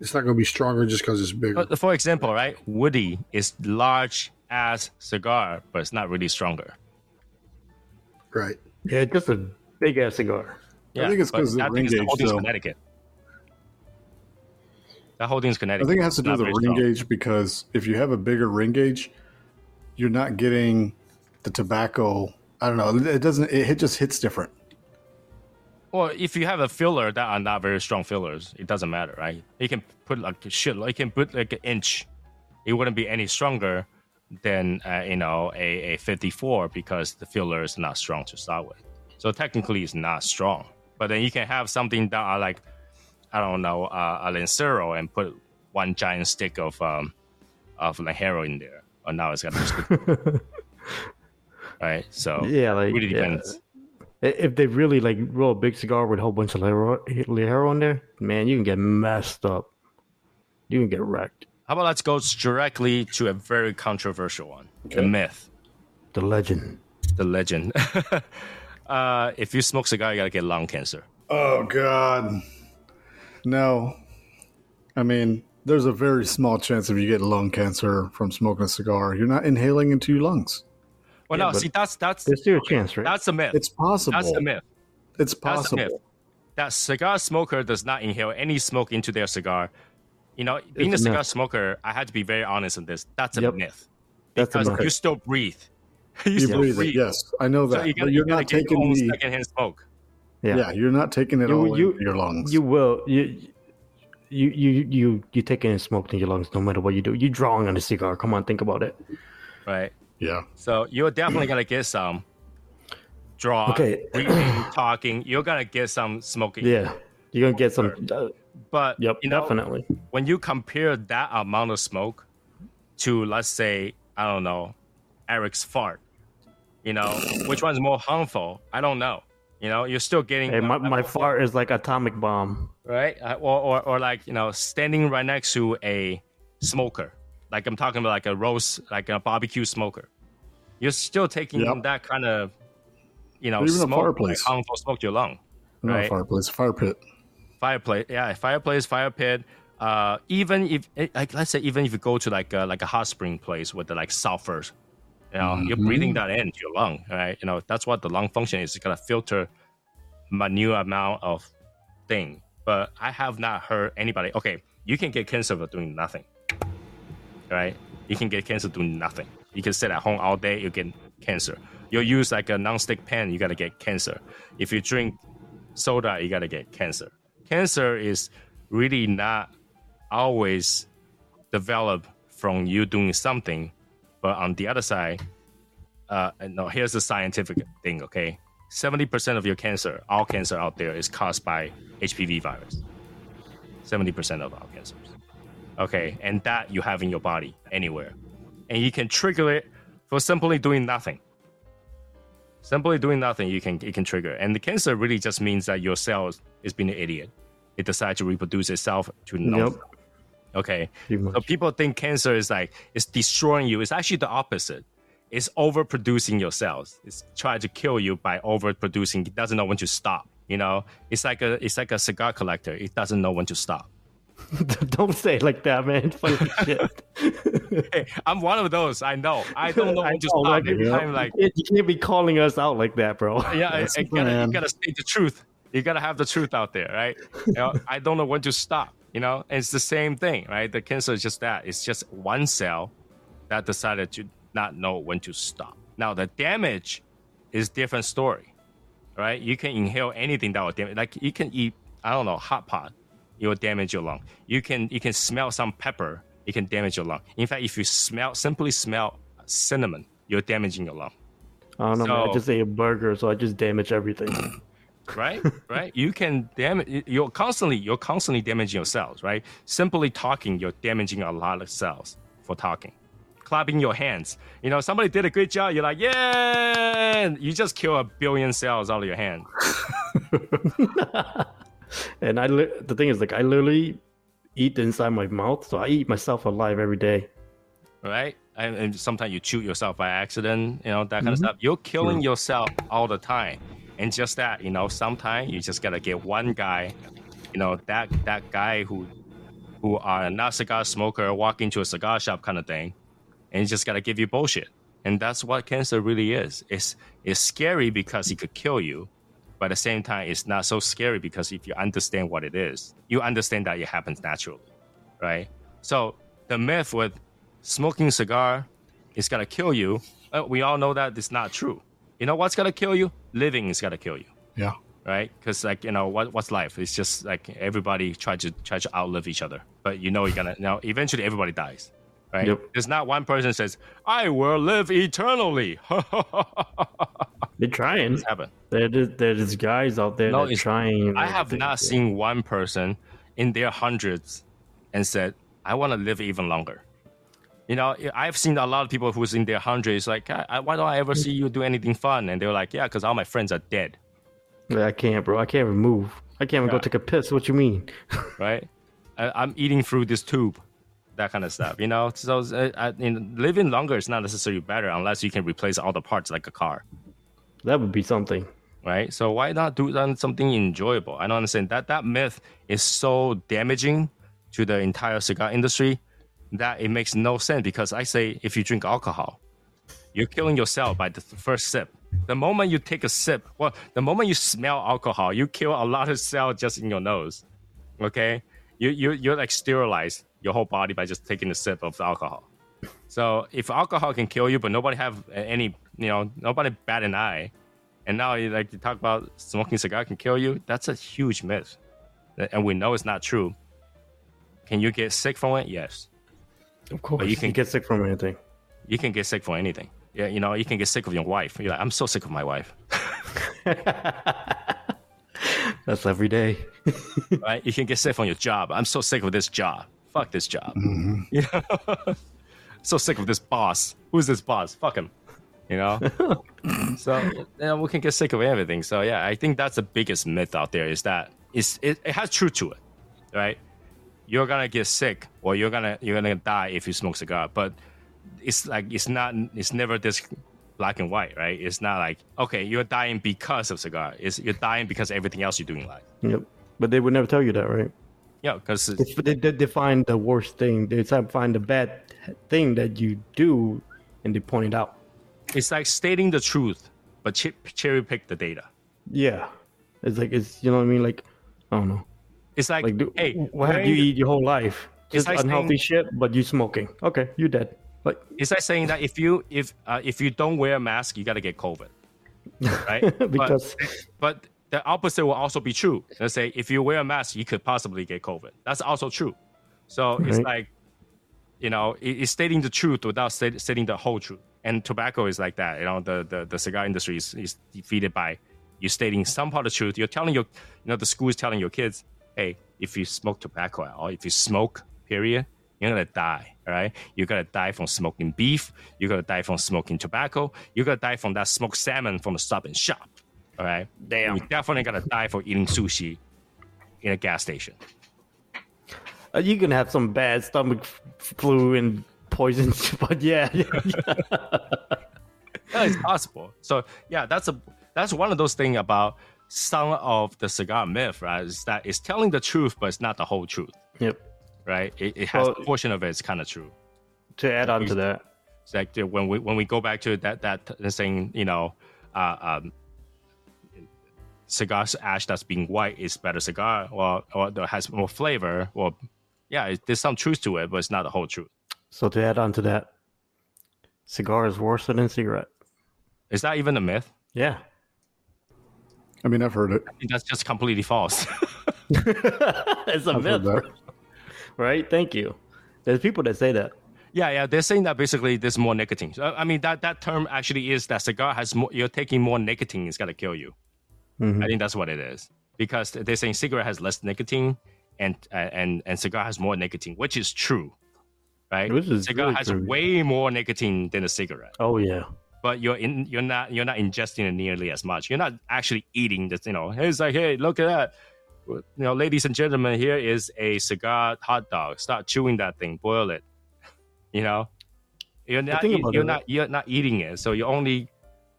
[SPEAKER 3] it's not going to be stronger just because it's bigger.
[SPEAKER 2] for example, right? Woody is large as cigar, but it's not really stronger.
[SPEAKER 3] right.
[SPEAKER 5] Yeah, just a big ass cigar.
[SPEAKER 2] Yeah,
[SPEAKER 4] think it's
[SPEAKER 2] but
[SPEAKER 4] 'cause of the
[SPEAKER 2] I think
[SPEAKER 4] ring
[SPEAKER 2] it's the
[SPEAKER 4] gauge,
[SPEAKER 2] holding's
[SPEAKER 4] though.
[SPEAKER 2] Connecticut. That holding's
[SPEAKER 4] I
[SPEAKER 2] Connecticut.
[SPEAKER 4] I think it has to do with the ring
[SPEAKER 2] strong.
[SPEAKER 4] gauge because if you have a bigger ring gauge, you're not getting the tobacco. I don't know. It doesn't. It, it just hits different.
[SPEAKER 2] Well, if you have a filler that are not very strong fillers, it doesn't matter, right? You can put like shit, you can put like an inch. It wouldn't be any stronger than uh, you know a, a 54 because the filler is not strong to start with. So technically, it's not strong. But then you can have something that are like I don't know uh, a Lancero and put one giant stick of um of Lancero in there, and now it's got a stick. Right. So
[SPEAKER 5] Yeah, like
[SPEAKER 2] it really
[SPEAKER 5] yeah.
[SPEAKER 2] depends.
[SPEAKER 5] I- If they really like roll a big cigar with a whole bunch of Lero Lero in there, man, you can get messed up. You can get wrecked.
[SPEAKER 2] How about let's go directly to a very controversial one the myth,
[SPEAKER 5] The legend.
[SPEAKER 2] the legend. uh, if you smoke a cigar, you gotta get lung cancer.
[SPEAKER 4] Oh God, no. I mean, there's a very small chance if you get lung cancer from smoking a cigar, you're not inhaling into your lungs.
[SPEAKER 2] Well,
[SPEAKER 5] Yeah,
[SPEAKER 2] no, see, that's that's
[SPEAKER 5] There's still a chance, right?
[SPEAKER 2] that's a myth.
[SPEAKER 4] It's possible.
[SPEAKER 2] that's the myth.
[SPEAKER 4] It's
[SPEAKER 2] That's the myth.
[SPEAKER 4] possible.
[SPEAKER 2] That cigar smoker does not inhale any smoke into their cigar. You know, being a
[SPEAKER 5] It's a
[SPEAKER 2] cigar
[SPEAKER 5] myth.
[SPEAKER 2] smoker, I had to be very honest in this. That's a
[SPEAKER 5] Yep.
[SPEAKER 2] myth
[SPEAKER 5] That's a
[SPEAKER 2] because
[SPEAKER 5] myth.
[SPEAKER 2] you still breathe. you
[SPEAKER 4] You
[SPEAKER 2] still
[SPEAKER 4] breathe
[SPEAKER 2] breathe.
[SPEAKER 4] it. Yes, I know
[SPEAKER 2] So
[SPEAKER 4] that.
[SPEAKER 2] you gotta,
[SPEAKER 4] but
[SPEAKER 2] you
[SPEAKER 4] you're
[SPEAKER 2] gotta
[SPEAKER 4] not
[SPEAKER 2] get your
[SPEAKER 4] taking the.
[SPEAKER 2] secondhand smoke.
[SPEAKER 5] Yeah.
[SPEAKER 4] Yeah, you're not taking it
[SPEAKER 5] You-
[SPEAKER 4] all
[SPEAKER 5] you-
[SPEAKER 4] into your lungs.
[SPEAKER 5] You will. You you you you you take in smoke in your lungs no matter what you do. You drawing on a cigar. Come on, think about it.
[SPEAKER 2] right?
[SPEAKER 4] Yeah.
[SPEAKER 2] So you're definitely gonna get some draw,
[SPEAKER 5] Okay.
[SPEAKER 2] breathing, talking. You're gonna get some smoking.
[SPEAKER 5] Yeah, you're gonna get some. Uh,
[SPEAKER 2] But
[SPEAKER 5] yep,
[SPEAKER 2] you know,
[SPEAKER 5] definitely.
[SPEAKER 2] when you compare that amount of smoke to let's say I don't know Eric's fart, you know which one's more harmful? I don't know. You know, you're still getting
[SPEAKER 5] Hey, my, my fart is like atomic bomb.
[SPEAKER 2] right, Uh, or, or or like you know standing right next to a smoker, like I'm talking about like a roast, like a barbecue smoker. You're still taking
[SPEAKER 4] Yep.
[SPEAKER 2] that kind of you know
[SPEAKER 4] Or even a
[SPEAKER 2] smoke, like
[SPEAKER 4] fireplace.
[SPEAKER 2] harmful smoke to your lung.
[SPEAKER 4] Not
[SPEAKER 2] Right.
[SPEAKER 4] fireplace, fire pit.
[SPEAKER 2] fireplace yeah fireplace fire pit uh even if eh, like let's say even if you go to like a, like a hot spring place with the like sulfurs you know you're breathing that into your lung right you know that's what the lung function is it's gonna filter minute amount of thing but i have not heard anybody okay you can get cancer for doing nothing right? You can get cancer doing nothing. You can sit at home all day you get cancer. You use like a non-stick pan you gotta get cancer. If you drink soda you gotta get cancer. Cancer is really not always developed from you doing something but on the other side uh no here's the scientific thing okay? 70% of your cancer all cancer out there is caused by hpv virus. 70% of all cancers okay and that you have in your body anywhere. And you can trigger it for simply doing nothing. Simply doing nothing you can it can trigger. And the cancer really just means that your cells is being an idiot. It decides to reproduce itself to no
[SPEAKER 5] Yep.
[SPEAKER 2] okay. So people think cancer is like it's destroying you. It's actually the opposite. It's overproducing your cells. It's trying to kill you by overproducing. It doesn't know when to stop you know? It's like a it's like a cigar collector. It doesn't know when to stop
[SPEAKER 5] Don't say it like that, man. It's funny shit.
[SPEAKER 2] hey, i'm one of those i know i don't know
[SPEAKER 5] I
[SPEAKER 2] when to
[SPEAKER 5] know,
[SPEAKER 2] stop
[SPEAKER 5] like,
[SPEAKER 2] every
[SPEAKER 4] yeah.
[SPEAKER 2] time like
[SPEAKER 5] you can't be calling us out like that, bro.
[SPEAKER 2] yeah, I, I gotta, you gotta state the truth. You gotta have the truth out there, right? You know, I don't know when to stop. You know, and it's the same thing, right? The cancer is just that. It's just one cell that decided to not know when to stop. Now the damage is different story, right? You can inhale anything that will damage. Like you can eat, I don't know, hot pot, it will damage your lung. You can you can smell some pepper, it can damage your lung. In fact, if you smell simply smell cinnamon, you're damaging your lung.
[SPEAKER 5] I don't know, man. I just ate a burger, so I just damage everything.
[SPEAKER 2] right right you can damage you're constantly you're constantly damaging your cells right simply talking you're damaging a lot of cells for talking clapping your hands you know somebody did a good job you're like yeah you just kill a billion cells out of your hand
[SPEAKER 5] and I, li- the thing is, like, I literally eat inside my mouth, so I eat myself alive every day.
[SPEAKER 2] right? And, and sometimes you chew yourself by accident you know that kind of mm-hmm. stuff. You're killing yourself all the time. And just that you know sometimes you just gotta get one guy you know that that guy who who are not cigar smoker walk into a cigar shop kind of thing and he just gotta give you bullshit. And that's what cancer really is. It's it's scary because it could kill you but at the same time it's not so scary because if you understand what it is you understand that it happens naturally right so the myth with smoking cigar is gonna kill you. Uh, we all know that it's not true. You know what's gonna kill you? Living is gonna kill you,
[SPEAKER 4] Yeah.
[SPEAKER 2] right? Because like you know what what's life? It's just like everybody try to try to outlive each other, but you know you're gonna you know eventually everybody dies, right?
[SPEAKER 5] Yep.
[SPEAKER 2] There's not one person says I will live eternally.
[SPEAKER 5] They're trying.
[SPEAKER 2] happen.
[SPEAKER 5] There's there's guys out there
[SPEAKER 2] No,
[SPEAKER 5] that
[SPEAKER 2] it's-
[SPEAKER 5] trying.
[SPEAKER 2] I have not seen one person in their hundreds and said, I want to live even longer. You know, I've seen a lot of people who's in their hundreds, like, I, I- why don't I ever see you do anything fun? And they're like, yeah, because all my friends are dead,
[SPEAKER 5] Yeah, I can't, bro. I can't even move. I can't even
[SPEAKER 2] Yeah.
[SPEAKER 5] go take a piss. What you mean?
[SPEAKER 2] right? I, I'm eating through this tube, that kind of stuff, you know? So uh, I, living longer is not necessarily better unless you can replace all the parts like a car.
[SPEAKER 5] That would be something.
[SPEAKER 2] right? So why not do something enjoyable? I don't understand that that myth is so damaging to the entire cigar industry that it makes no sense. Because I say if you drink alcohol, you're killing yourself by the first sip. The moment you take a sip, well, the moment you smell alcohol, you kill a lot of cells just in your nose. Okay, you you you're like sterilize your whole body by just taking a sip of alcohol. So if alcohol can kill you, but nobody have any, you know, nobody bat an eye, and now you like you talk about smoking cigar can kill you. That's a huge myth, and we know it's not true. Can you get sick from it? Yes,
[SPEAKER 5] Of course,
[SPEAKER 2] you
[SPEAKER 5] you
[SPEAKER 2] can-
[SPEAKER 5] can get sick from anything.
[SPEAKER 2] you can get sick from anything. Yeah, you know, you can get sick of your wife. You're like, I'm so sick of my wife.
[SPEAKER 5] That's every day.
[SPEAKER 2] right? You can get sick from your job. I'm so sick of this job. Fuck this job. Mm-hmm. You know? so sick of this boss. Who's this boss? Fuck him. You know? so you know, we can get sick of everything. So yeah, I think that's the biggest myth out there is that it's, it, it has truth to it. Right? You're gonna get sick or you're gonna you're gonna die if you smoke cigar. But it's like it's not it's never this black and white, right? It's not like okay, you're dying because of cigar. It's you're dying because of everything else you do in life.
[SPEAKER 5] Yep. But they would never tell you that, right?
[SPEAKER 2] Yeah, because
[SPEAKER 5] They, they, they find the worst thing. They try to find the bad thing that you do, and they point it out.
[SPEAKER 2] It's like stating the truth, but ch- cherry pick the data.
[SPEAKER 5] Yeah. It's like it's you know what I mean. Like I don't know.
[SPEAKER 2] It's like,
[SPEAKER 5] Like do,
[SPEAKER 2] hey,
[SPEAKER 5] what have you eat your whole life?
[SPEAKER 2] It's
[SPEAKER 5] Just
[SPEAKER 2] like
[SPEAKER 5] unhealthy
[SPEAKER 2] saying-
[SPEAKER 5] shit, but you smoking. Okay, you dead. Like
[SPEAKER 2] It's like saying that if you if uh, if you don't wear a mask, you gotta get COVID, right?
[SPEAKER 5] because
[SPEAKER 2] but, but the opposite will also be true. Let's say if you wear a mask, you could possibly get COVID. That's also true. So it's like, you know, it's stating the truth without stat- stating the whole truth. And tobacco is like that. You know, the the, the cigar industry is, is defeated by you stating some part of the truth. You're telling your, you know, the school is telling your kids, hey, if you smoke tobacco at all, if you smoke, period, you're gonna die. All right, you're gonna die from smoking beef. You're gonna die from smoking tobacco. You're gonna die from that smoked salmon from the stop and shop. All right,
[SPEAKER 5] Damn.
[SPEAKER 2] You're definitely gonna die for eating sushi in a gas station.
[SPEAKER 5] uh, you can have some bad stomach flu and poisons, but yeah, yeah,
[SPEAKER 2] it's possible. So yeah, that's a that's one of those things about some of the cigar myth, right? Is that it's telling the truth, but it's not the whole truth,
[SPEAKER 5] yep.
[SPEAKER 2] right? It, it has
[SPEAKER 5] Well-
[SPEAKER 2] a portion of it is kind of true.
[SPEAKER 5] To add on to that,
[SPEAKER 2] It's like when we when we go back to that that saying, you know, uh, um, cigar ash that's being white is better cigar, or or that has more flavor. Well, yeah, it, there's some truth to it, but it's not the whole truth.
[SPEAKER 5] So to add on to that, cigar is worse than cigarette.
[SPEAKER 2] Is that even a myth?
[SPEAKER 5] Yeah.
[SPEAKER 4] I mean, I've heard it.
[SPEAKER 2] I think that's just completely false.
[SPEAKER 5] it's a
[SPEAKER 4] I've
[SPEAKER 5] myth, right? Thank you. There's people that say that.
[SPEAKER 2] Yeah, yeah, they're saying that basically there's more nicotine. So, I mean, that, that term actually is that cigar has more, you're taking more nicotine, it's gonna kill you.
[SPEAKER 5] Mhm.
[SPEAKER 2] I think that's what it is because they're saying cigarette has less nicotine and uh, and and cigar has more nicotine, which is true, right?
[SPEAKER 5] Which is
[SPEAKER 2] cigar
[SPEAKER 5] really
[SPEAKER 2] has
[SPEAKER 5] true.
[SPEAKER 2] way more nicotine than a cigarette,
[SPEAKER 5] Oh yeah.
[SPEAKER 2] but you're in you're not you're not ingesting it nearly as much. You're not actually eating this. You know, it's like hey, look at that. You know, ladies and gentlemen, here is a cigar hot dog. Start chewing that thing, boil it. You know, you're not eat- you're
[SPEAKER 5] it-
[SPEAKER 2] not you're not eating it, so you're only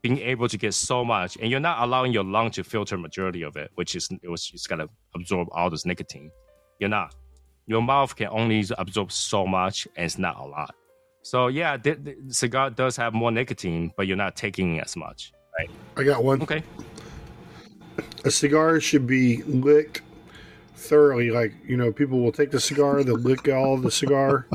[SPEAKER 2] being able to get so much, and you're not allowing your lung to filter majority of it, which is it was it's gonna absorb all this nicotine. You're not. Your mouth can only absorb so much, and it's not a lot. So yeah, the, the cigar does have more nicotine, but you're not taking as much. Right?
[SPEAKER 3] I got one.
[SPEAKER 2] Okay.
[SPEAKER 3] A cigar should be licked thoroughly. Like you know, people will take the cigar, they'll lick all the cigar,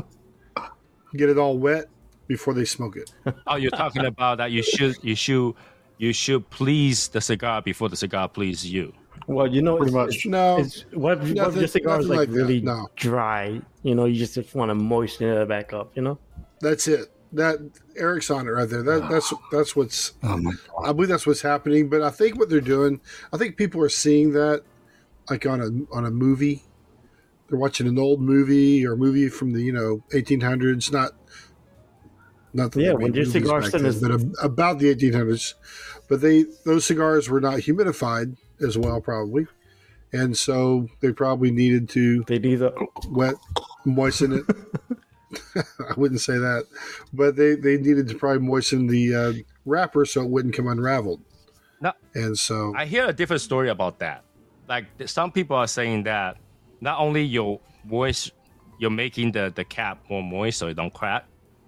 [SPEAKER 3] get it all wet before they smoke it.
[SPEAKER 2] Oh, you're talking about that you should you should you should please the cigar before the cigar please you.
[SPEAKER 5] Well, you know,
[SPEAKER 4] Pretty
[SPEAKER 5] it's,
[SPEAKER 4] much.
[SPEAKER 3] No,
[SPEAKER 5] It's, what, if- what if your cigar is like,
[SPEAKER 3] like
[SPEAKER 5] really
[SPEAKER 3] no.
[SPEAKER 5] dry? You know, you just, just want to moisten it back up. You know.
[SPEAKER 3] that's it. That Eric's on it right there. That that's that's what's.
[SPEAKER 4] Oh my
[SPEAKER 3] I believe that's what's happening. But I think what they're doing, I think people are seeing that, like on a on a movie. They're watching an old movie or a movie from the you know 1800s, not not that
[SPEAKER 5] Yeah,
[SPEAKER 3] they
[SPEAKER 5] when
[SPEAKER 3] made
[SPEAKER 5] your cigar
[SPEAKER 3] then,
[SPEAKER 5] is-
[SPEAKER 3] but ab- about the 1800s. But they those cigars were not humidified as well, probably, and so they probably needed to
[SPEAKER 5] They need the
[SPEAKER 3] wet moisten it. I wouldn't say that, but they they needed to probably moisten the uh, wrapper so it wouldn't come unraveled.
[SPEAKER 2] No.
[SPEAKER 3] And so
[SPEAKER 2] I hear a different story about that. Like some people are saying that not only you're moist, you're making the, the cap more moist so it don't crack,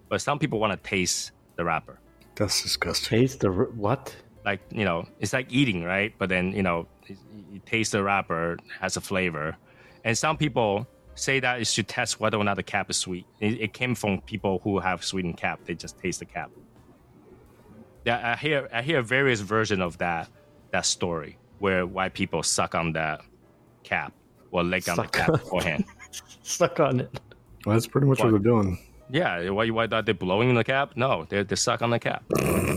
[SPEAKER 2] but some people want to taste the wrapper.
[SPEAKER 4] That's disgusting.
[SPEAKER 5] taste the what?
[SPEAKER 2] Like you know, it's like eating, right? But then you know, you you taste the wrapper has a flavor, and some people say that is should test whether or not the cap is sweet. It, it came from people who have sweetened cap; they just taste the cap. Yeah, I hear I hear various version of that that story where white people suck on that cap or lick on the cap beforehand.
[SPEAKER 5] Stuck on it.
[SPEAKER 4] Well, that's pretty much what,
[SPEAKER 2] What?
[SPEAKER 4] they're doing.
[SPEAKER 2] Yeah, eh, why why are they blowing the cap? No, they they suck on the cap,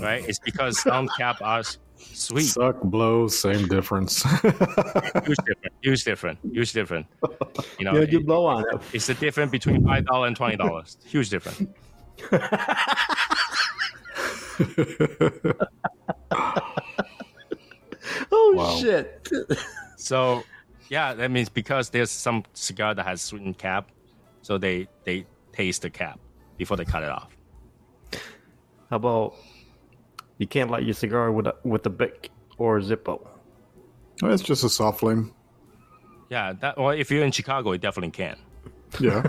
[SPEAKER 2] right? It's because some cap are sweet.
[SPEAKER 4] Suck, blow, same difference.
[SPEAKER 2] Huge different. Huge different. Huge different. You know,
[SPEAKER 5] Yeah, you
[SPEAKER 2] it-
[SPEAKER 5] blow on it.
[SPEAKER 2] it's the difference between five dollar and twenty dollars. Huge difference.
[SPEAKER 5] Oh
[SPEAKER 4] Wow.
[SPEAKER 5] shit!
[SPEAKER 2] So, yeah, that means because there's some cigar that has sweetened cap, so they they taste the cap before they cut it off.
[SPEAKER 5] How about you can't light your cigar with a, with a Bic or a Zippo?
[SPEAKER 4] it's just a soft flame.
[SPEAKER 2] Yeah, that. Well, if you're in Chicago, it definitely can.
[SPEAKER 4] Yeah.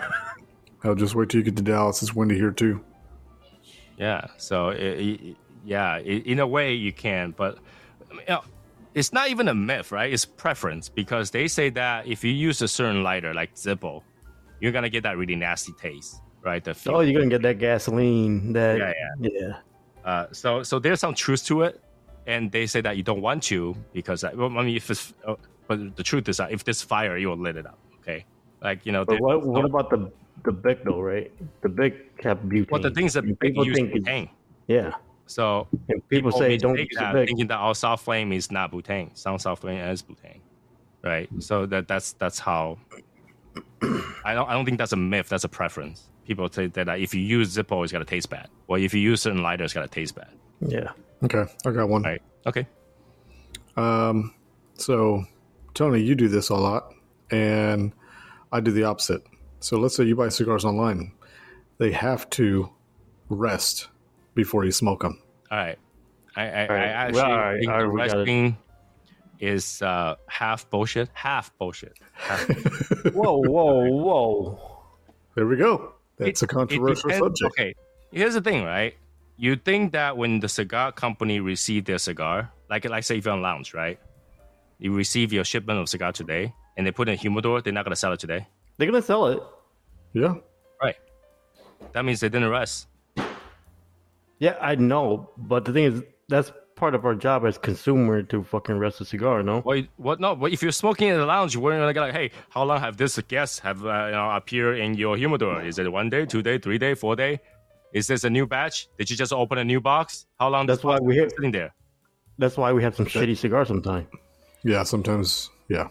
[SPEAKER 4] I'll just wait till you get to Dallas. It's windy here too.
[SPEAKER 2] Yeah. So, it, it- yeah, i in a way you can, but you oh, know, it's not even a myth, right? It's preference because they say that if you use a certain lighter like Zippo, you're gonna get that really nasty taste, right? The
[SPEAKER 5] Oh, you're gonna get that gasoline. That
[SPEAKER 2] Yeah,
[SPEAKER 5] yeah.
[SPEAKER 2] Uh, so so there's some truth to it, and they say that you don't want to because uh, I mean if it's uh, but the truth is that if there's fire, you will lit it up. Okay, like you know.
[SPEAKER 5] But what what about the the Bic though? Right, the Bic have butane.
[SPEAKER 2] Well, the things that people
[SPEAKER 5] people think
[SPEAKER 2] butane.
[SPEAKER 5] yeah,
[SPEAKER 2] So
[SPEAKER 5] and people, say don't use
[SPEAKER 2] that,
[SPEAKER 5] the
[SPEAKER 2] thinking that our soft flame is not butane. Some soft flame is butane, right? So that that's that's how. I don't I don't think that's a myth. That's a preference. People say that uh, if you use Zippo, it's gonna taste bad, or if you use certain lighter, it's gonna taste bad.
[SPEAKER 5] Yeah,
[SPEAKER 4] Okay, I got one.
[SPEAKER 2] Right? Okay.
[SPEAKER 4] Um, so Tony, you do this a lot, and I do the opposite. So let's say you buy cigars online, they have to rest before you smoke them.
[SPEAKER 2] All right. I, I, I actually
[SPEAKER 5] Well, all right,
[SPEAKER 2] think
[SPEAKER 5] all
[SPEAKER 2] the
[SPEAKER 5] right, we got it.
[SPEAKER 2] resting is uh, half bullshit. Half bullshit. Half
[SPEAKER 5] whoa, whoa, whoa!
[SPEAKER 4] There we go. That's
[SPEAKER 2] It-
[SPEAKER 4] a controversial
[SPEAKER 2] depends-
[SPEAKER 4] subject.
[SPEAKER 2] Okay, here's the thing, right? You think that when the cigar company receive their cigar, like like say if you're on lounge, right? You receive your shipment of cigar today, and they put it in a humidor. They're not gonna sell it today,
[SPEAKER 5] They're gonna sell it.
[SPEAKER 4] Yeah.
[SPEAKER 2] right? That means they didn't rest.
[SPEAKER 5] Yeah, I know, but the thing is, that's part of our job as consumer to fucking rest a cigar. No,
[SPEAKER 2] What? What? No. But if you're smoking in the lounge, you're gonna get like, hey, how long have this guest have uh, you know appeared in your humidor? Is it one day, two day, three day, four day? Is this a new batch? Did you just open a new box? How long?
[SPEAKER 5] That's why we
[SPEAKER 2] been
[SPEAKER 5] hit-
[SPEAKER 2] sitting there.
[SPEAKER 5] that's why we have some shitty cigars sometimes.
[SPEAKER 4] Yeah. Sometimes. Yeah.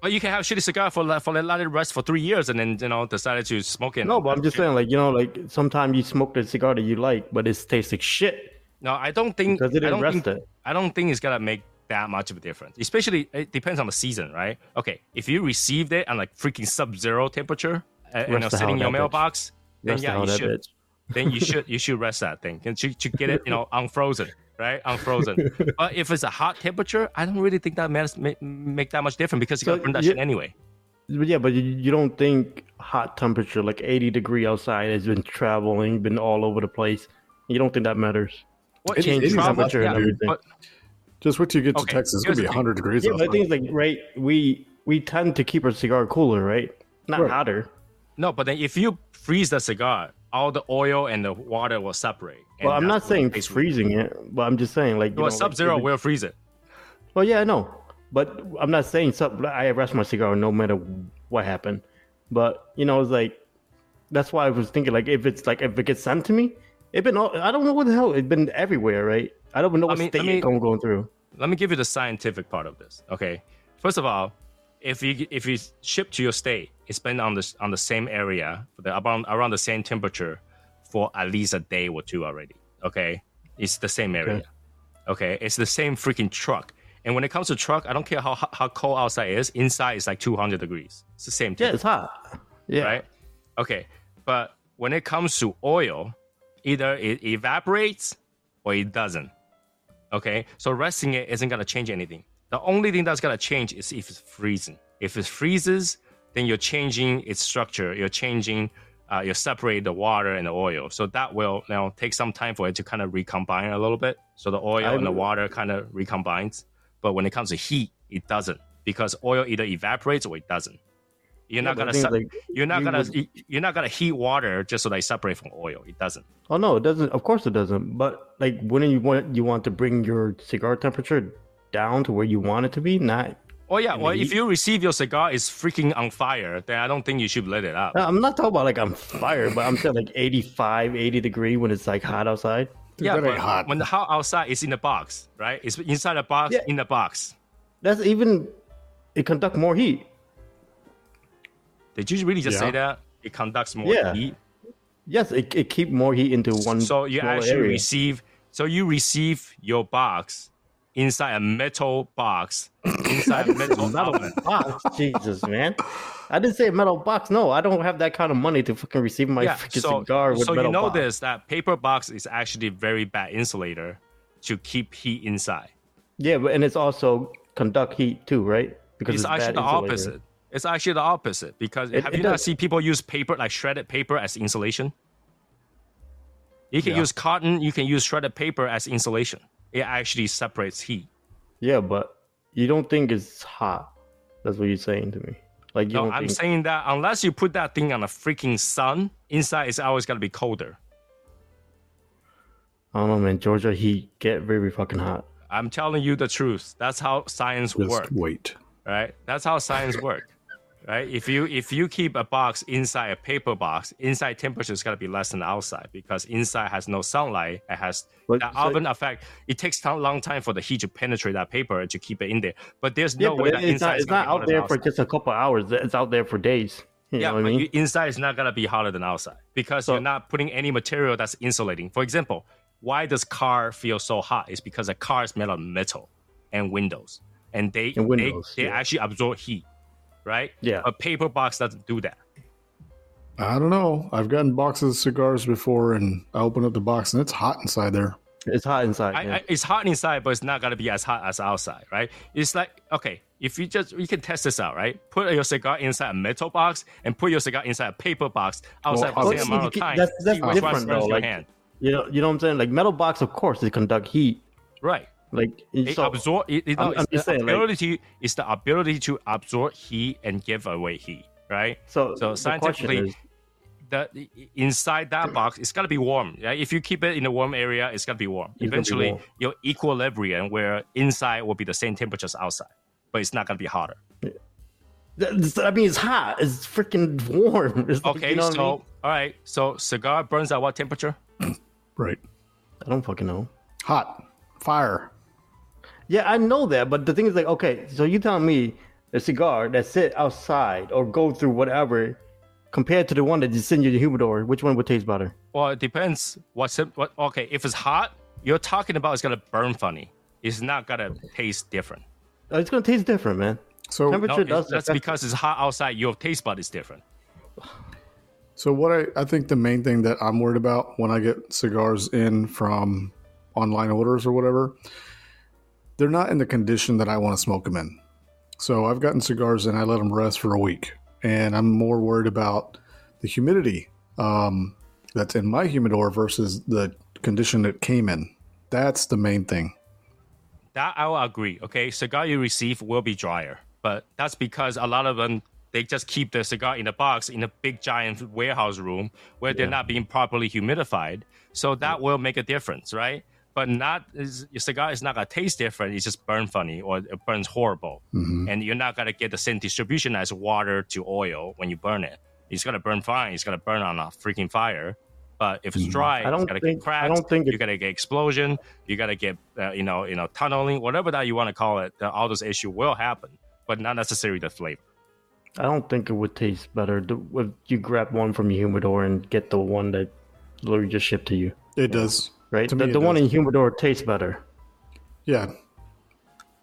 [SPEAKER 2] But you can have shitty cigar for like, for let it rest for three years and then you know decided to smoke it.
[SPEAKER 5] No, but I'm just saying, like you know, like sometimes you smoke the cigar that you like, but it tastes like shit
[SPEAKER 2] No, I don't think.
[SPEAKER 5] because it
[SPEAKER 2] I don't
[SPEAKER 5] rest
[SPEAKER 2] think,
[SPEAKER 5] it.
[SPEAKER 2] I don't think it's gonna make that much of a difference. Especially, it depends on the season, right? Okay, if you received it on like freaking sub-zero temperature, uh, you know, sitting in your
[SPEAKER 5] that bitch.
[SPEAKER 2] mailbox, then
[SPEAKER 5] the
[SPEAKER 2] yeah,
[SPEAKER 5] hell
[SPEAKER 2] you should.
[SPEAKER 5] bitch.
[SPEAKER 2] then you should you should rest that thing and to, to get it you know unfrozen right unfrozen but if it's a hot temperature i don't really think that matters, make, make that much difference because you
[SPEAKER 5] So
[SPEAKER 2] gotta burn that
[SPEAKER 5] you-
[SPEAKER 2] shit anyway
[SPEAKER 5] But yeah, but you, you don't think hot temperature, like 80 degree outside, has been traveling, been all over the place. You don't think that matters?
[SPEAKER 2] What
[SPEAKER 4] It-
[SPEAKER 5] Change
[SPEAKER 4] it is
[SPEAKER 5] temperature
[SPEAKER 4] about
[SPEAKER 5] and
[SPEAKER 4] that, dude.
[SPEAKER 5] everything.
[SPEAKER 2] but
[SPEAKER 4] Just wait till you get to Texas. It's
[SPEAKER 2] here's
[SPEAKER 4] gonna be
[SPEAKER 2] the thing.
[SPEAKER 4] 100 degrees.
[SPEAKER 5] yeah, but the thing is, like, right, we we tend to keep our cigar cooler, right? Not
[SPEAKER 4] Right.
[SPEAKER 5] hotter.
[SPEAKER 2] no but then if you freeze the cigar all the oil and the water will separate
[SPEAKER 5] Well, I'm not saying
[SPEAKER 2] it's
[SPEAKER 5] freezing it, but I'm just saying, like, you
[SPEAKER 2] well sub-zero
[SPEAKER 5] if it-
[SPEAKER 2] will freeze it
[SPEAKER 5] Well, yeah, I know, but I'm not saying something. I rest my cigar no matter what happened. But you know, it's like that's why I was thinking, like, if it's like if it gets sent to me, it been all, I don't know what the hell it's been everywhere, right? I don't know what
[SPEAKER 2] mean-
[SPEAKER 5] state
[SPEAKER 2] I mean-
[SPEAKER 5] it's going through.
[SPEAKER 2] let me give you the scientific part of this. Okay, first of all, if you if you ship to your state, it's been on the on the same area for the around around the same temperature for at least a day or two already. Okay, it's the same area. Okay, it's the same freaking truck. And when it comes to truck, I don't care how how cold outside is. Inside is like 200 degrees. It's the same.
[SPEAKER 5] Yeah,
[SPEAKER 2] temperature
[SPEAKER 5] it's hot. Yeah,
[SPEAKER 2] right? Okay, but when it comes to oil, either it evaporates or it doesn't. Okay, so resting it isn't gonna change anything. The only thing that's gonna change is if it's freezing. If it freezes, then you're changing its structure. You're changing, uh, you separate the water and the oil. So that will now take some time for it to kind of recombine a little bit. So the oil
[SPEAKER 5] I
[SPEAKER 2] and the water kind of recombines. But when it comes to heat, it doesn't because oil either evaporates or it doesn't. You're not
[SPEAKER 5] but
[SPEAKER 2] gonna
[SPEAKER 5] the thing
[SPEAKER 2] se-
[SPEAKER 5] is, like,
[SPEAKER 2] you're not
[SPEAKER 5] you
[SPEAKER 2] gonna
[SPEAKER 5] would-
[SPEAKER 2] you're not gonna heat water just so they separate from oil. It doesn't.
[SPEAKER 5] Oh no, it doesn't. Of course it doesn't. But like, when you want you want to bring your cigar temperature down to where you want it to be, not
[SPEAKER 2] Oh yeah.
[SPEAKER 5] And
[SPEAKER 2] Well, if you receive your cigar is freaking on fire, then I don't think you should let it out.
[SPEAKER 5] No, I'm not talking about like I'm fired, but I'm saying like 85, 80 degree when it's like hot outside.
[SPEAKER 4] Dude,
[SPEAKER 2] yeah,
[SPEAKER 4] that
[SPEAKER 2] but
[SPEAKER 4] hot.
[SPEAKER 2] when the hot outside is in the box, right? It's inside the box,
[SPEAKER 5] Yeah.
[SPEAKER 2] in the box.
[SPEAKER 5] That's even it conduct more heat.
[SPEAKER 2] Did you really just say that? It conducts more
[SPEAKER 5] Yeah.
[SPEAKER 2] heat.
[SPEAKER 5] Yes, it, it keep more heat into one.
[SPEAKER 2] So you actually
[SPEAKER 5] area.
[SPEAKER 2] receive. So you receive your box inside a metal box, inside a metal
[SPEAKER 5] metal box. Jesus, man. I didn't say metal box. No, I don't have that kind of money to fucking receive my
[SPEAKER 2] Yeah.
[SPEAKER 5] freaking
[SPEAKER 2] So,
[SPEAKER 5] cigar with
[SPEAKER 2] so
[SPEAKER 5] metal
[SPEAKER 2] you know
[SPEAKER 5] box.
[SPEAKER 2] this that paper box is actually very bad insulator to keep heat inside.
[SPEAKER 5] Yeah, but and it's also conduct heat too, right? Because
[SPEAKER 2] It's,
[SPEAKER 5] it's,
[SPEAKER 2] actually the
[SPEAKER 5] insulator.
[SPEAKER 2] opposite. It's actually the opposite because
[SPEAKER 5] It-
[SPEAKER 2] have
[SPEAKER 5] it
[SPEAKER 2] you not seen people use paper like shredded paper as insulation? You can
[SPEAKER 4] Yeah.
[SPEAKER 2] use cotton. You can use shredded paper as insulation. It actually separates heat.
[SPEAKER 5] Yeah, but you don't think it's hot. That's what you're saying to me. Like you
[SPEAKER 2] No,
[SPEAKER 5] don't
[SPEAKER 2] I'm
[SPEAKER 5] think
[SPEAKER 2] saying that unless you put that thing on a freaking sun, inside it's always gonna be colder.
[SPEAKER 5] I don't know, man. Georgia heat get very fucking hot.
[SPEAKER 2] I'm telling you the truth. That's how science
[SPEAKER 4] Just
[SPEAKER 2] works,
[SPEAKER 4] wait.
[SPEAKER 2] right? That's how science works, right? If you if you keep a box inside a paper box, inside temperature is gonna be less than outside because inside has no sunlight. It has
[SPEAKER 5] But
[SPEAKER 2] that
[SPEAKER 5] so-
[SPEAKER 2] oven effect. It takes a long time for the heat to penetrate that paper to keep it in there. But there's no
[SPEAKER 5] but
[SPEAKER 2] way that
[SPEAKER 5] it's
[SPEAKER 2] inside
[SPEAKER 5] not,
[SPEAKER 2] is
[SPEAKER 5] it's not out there for just a couple hours. It's out there for days. You
[SPEAKER 2] Yeah,
[SPEAKER 5] know what I
[SPEAKER 2] but
[SPEAKER 5] mean?
[SPEAKER 2] you, inside is not gonna be hotter than outside because
[SPEAKER 5] So-
[SPEAKER 2] you're not putting any material that's insulating. For example, why does car feel so hot? It's because a car is made of metal and windows, and they
[SPEAKER 5] And windows,
[SPEAKER 2] they, they
[SPEAKER 5] yeah.
[SPEAKER 2] actually absorb heat, right?
[SPEAKER 5] Yeah.
[SPEAKER 2] A paper box doesn't do that.
[SPEAKER 4] I don't know. I've gotten boxes of cigars before, and I open up the box, and it's hot inside there.
[SPEAKER 5] it's hot inside.
[SPEAKER 2] I,
[SPEAKER 5] yeah.
[SPEAKER 2] I, it's hot inside, but it's not gonna be as hot as outside, right? It's like okay, if you just you can test this out, right? Put your cigar inside a metal box and put your cigar inside a paper box outside
[SPEAKER 4] Well,
[SPEAKER 2] for the same amount of
[SPEAKER 5] you
[SPEAKER 2] time.
[SPEAKER 5] that's- that's
[SPEAKER 2] See which one
[SPEAKER 5] different, though,
[SPEAKER 2] your
[SPEAKER 5] like-
[SPEAKER 2] hand,
[SPEAKER 5] you know, you know what I'm saying? Like metal box, of course, they conduct heat.
[SPEAKER 2] right?
[SPEAKER 5] Like
[SPEAKER 2] It
[SPEAKER 5] so,
[SPEAKER 2] absorb. It, it,
[SPEAKER 5] I'm- I'm
[SPEAKER 2] it's the
[SPEAKER 5] saying, like-
[SPEAKER 2] ability. it's the ability to absorb heat and give away heat, right?
[SPEAKER 5] so,
[SPEAKER 2] So scientifically,
[SPEAKER 5] is,
[SPEAKER 2] the inside that box, it's gotta be warm. Right? If you keep it in a warm area, it's gotta be warm.
[SPEAKER 5] be
[SPEAKER 2] Eventually,
[SPEAKER 5] warm.
[SPEAKER 2] your equilibrium where inside will be the same temperature as outside, but it's not gonna be hotter.
[SPEAKER 5] Th- I mean, it's hot. It's freaking warm. It's like,
[SPEAKER 2] Okay,
[SPEAKER 5] you know
[SPEAKER 2] so
[SPEAKER 5] I, mean?
[SPEAKER 2] all right, so cigar burns at what temperature?
[SPEAKER 4] Right.
[SPEAKER 5] I don't fucking know.
[SPEAKER 4] Hot. Fire.
[SPEAKER 5] Yeah, I know that, but the thing is, like, okay, so you telling me a cigar that sit outside or go through whatever, compared to the one that you send you your humidor, which one would taste better?
[SPEAKER 2] Well, it depends. What's it, what? Okay, if it's hot, you're talking about it's gonna burn funny. It's not gonna taste different.
[SPEAKER 5] Uh, It's gonna taste different, man.
[SPEAKER 4] So,
[SPEAKER 5] Temperature
[SPEAKER 2] No,
[SPEAKER 5] does
[SPEAKER 2] it's- that's
[SPEAKER 5] affect-
[SPEAKER 2] because it's hot outside. Your taste bud is different.
[SPEAKER 4] so what I, I think the main thing that I'm worried about when I get cigars in from online orders or whatever, they're not in the condition that I want to smoke them in. So I've gotten cigars and I let them rest for a week, and I'm more worried about the humidity um, that's in my humidor versus the condition it came in. That's the main thing.
[SPEAKER 2] That I will agree. Okay, cigar you receive will be drier, but that's because a lot of them they just keep the cigar in a box in a big giant warehouse room where they're not being properly humidified. So that will make a difference, right? But not is, your cigar is not gonna taste different. It's just burn funny or it burns horrible, mm-hmm. and you're not gonna get the same distribution as water to oil when you burn it. It's gonna burn fine. It's gonna burn on a freaking fire. But if it's mm-hmm. dry,
[SPEAKER 5] I don't
[SPEAKER 2] it's gonna
[SPEAKER 5] think-
[SPEAKER 2] get cracks.
[SPEAKER 5] I don't think you're
[SPEAKER 2] gonna get explosion. You gotta get uh, you know you know tunneling, whatever that you want to call it. The, all those issues will happen, but not necessarily the flavor.
[SPEAKER 5] I don't think it would taste better if you grab one from your humidor and get the one that literally just shipped to you,
[SPEAKER 4] It does.
[SPEAKER 5] Right?
[SPEAKER 4] To
[SPEAKER 5] the
[SPEAKER 4] me,
[SPEAKER 5] the one in humidor tastes better.
[SPEAKER 4] Yeah.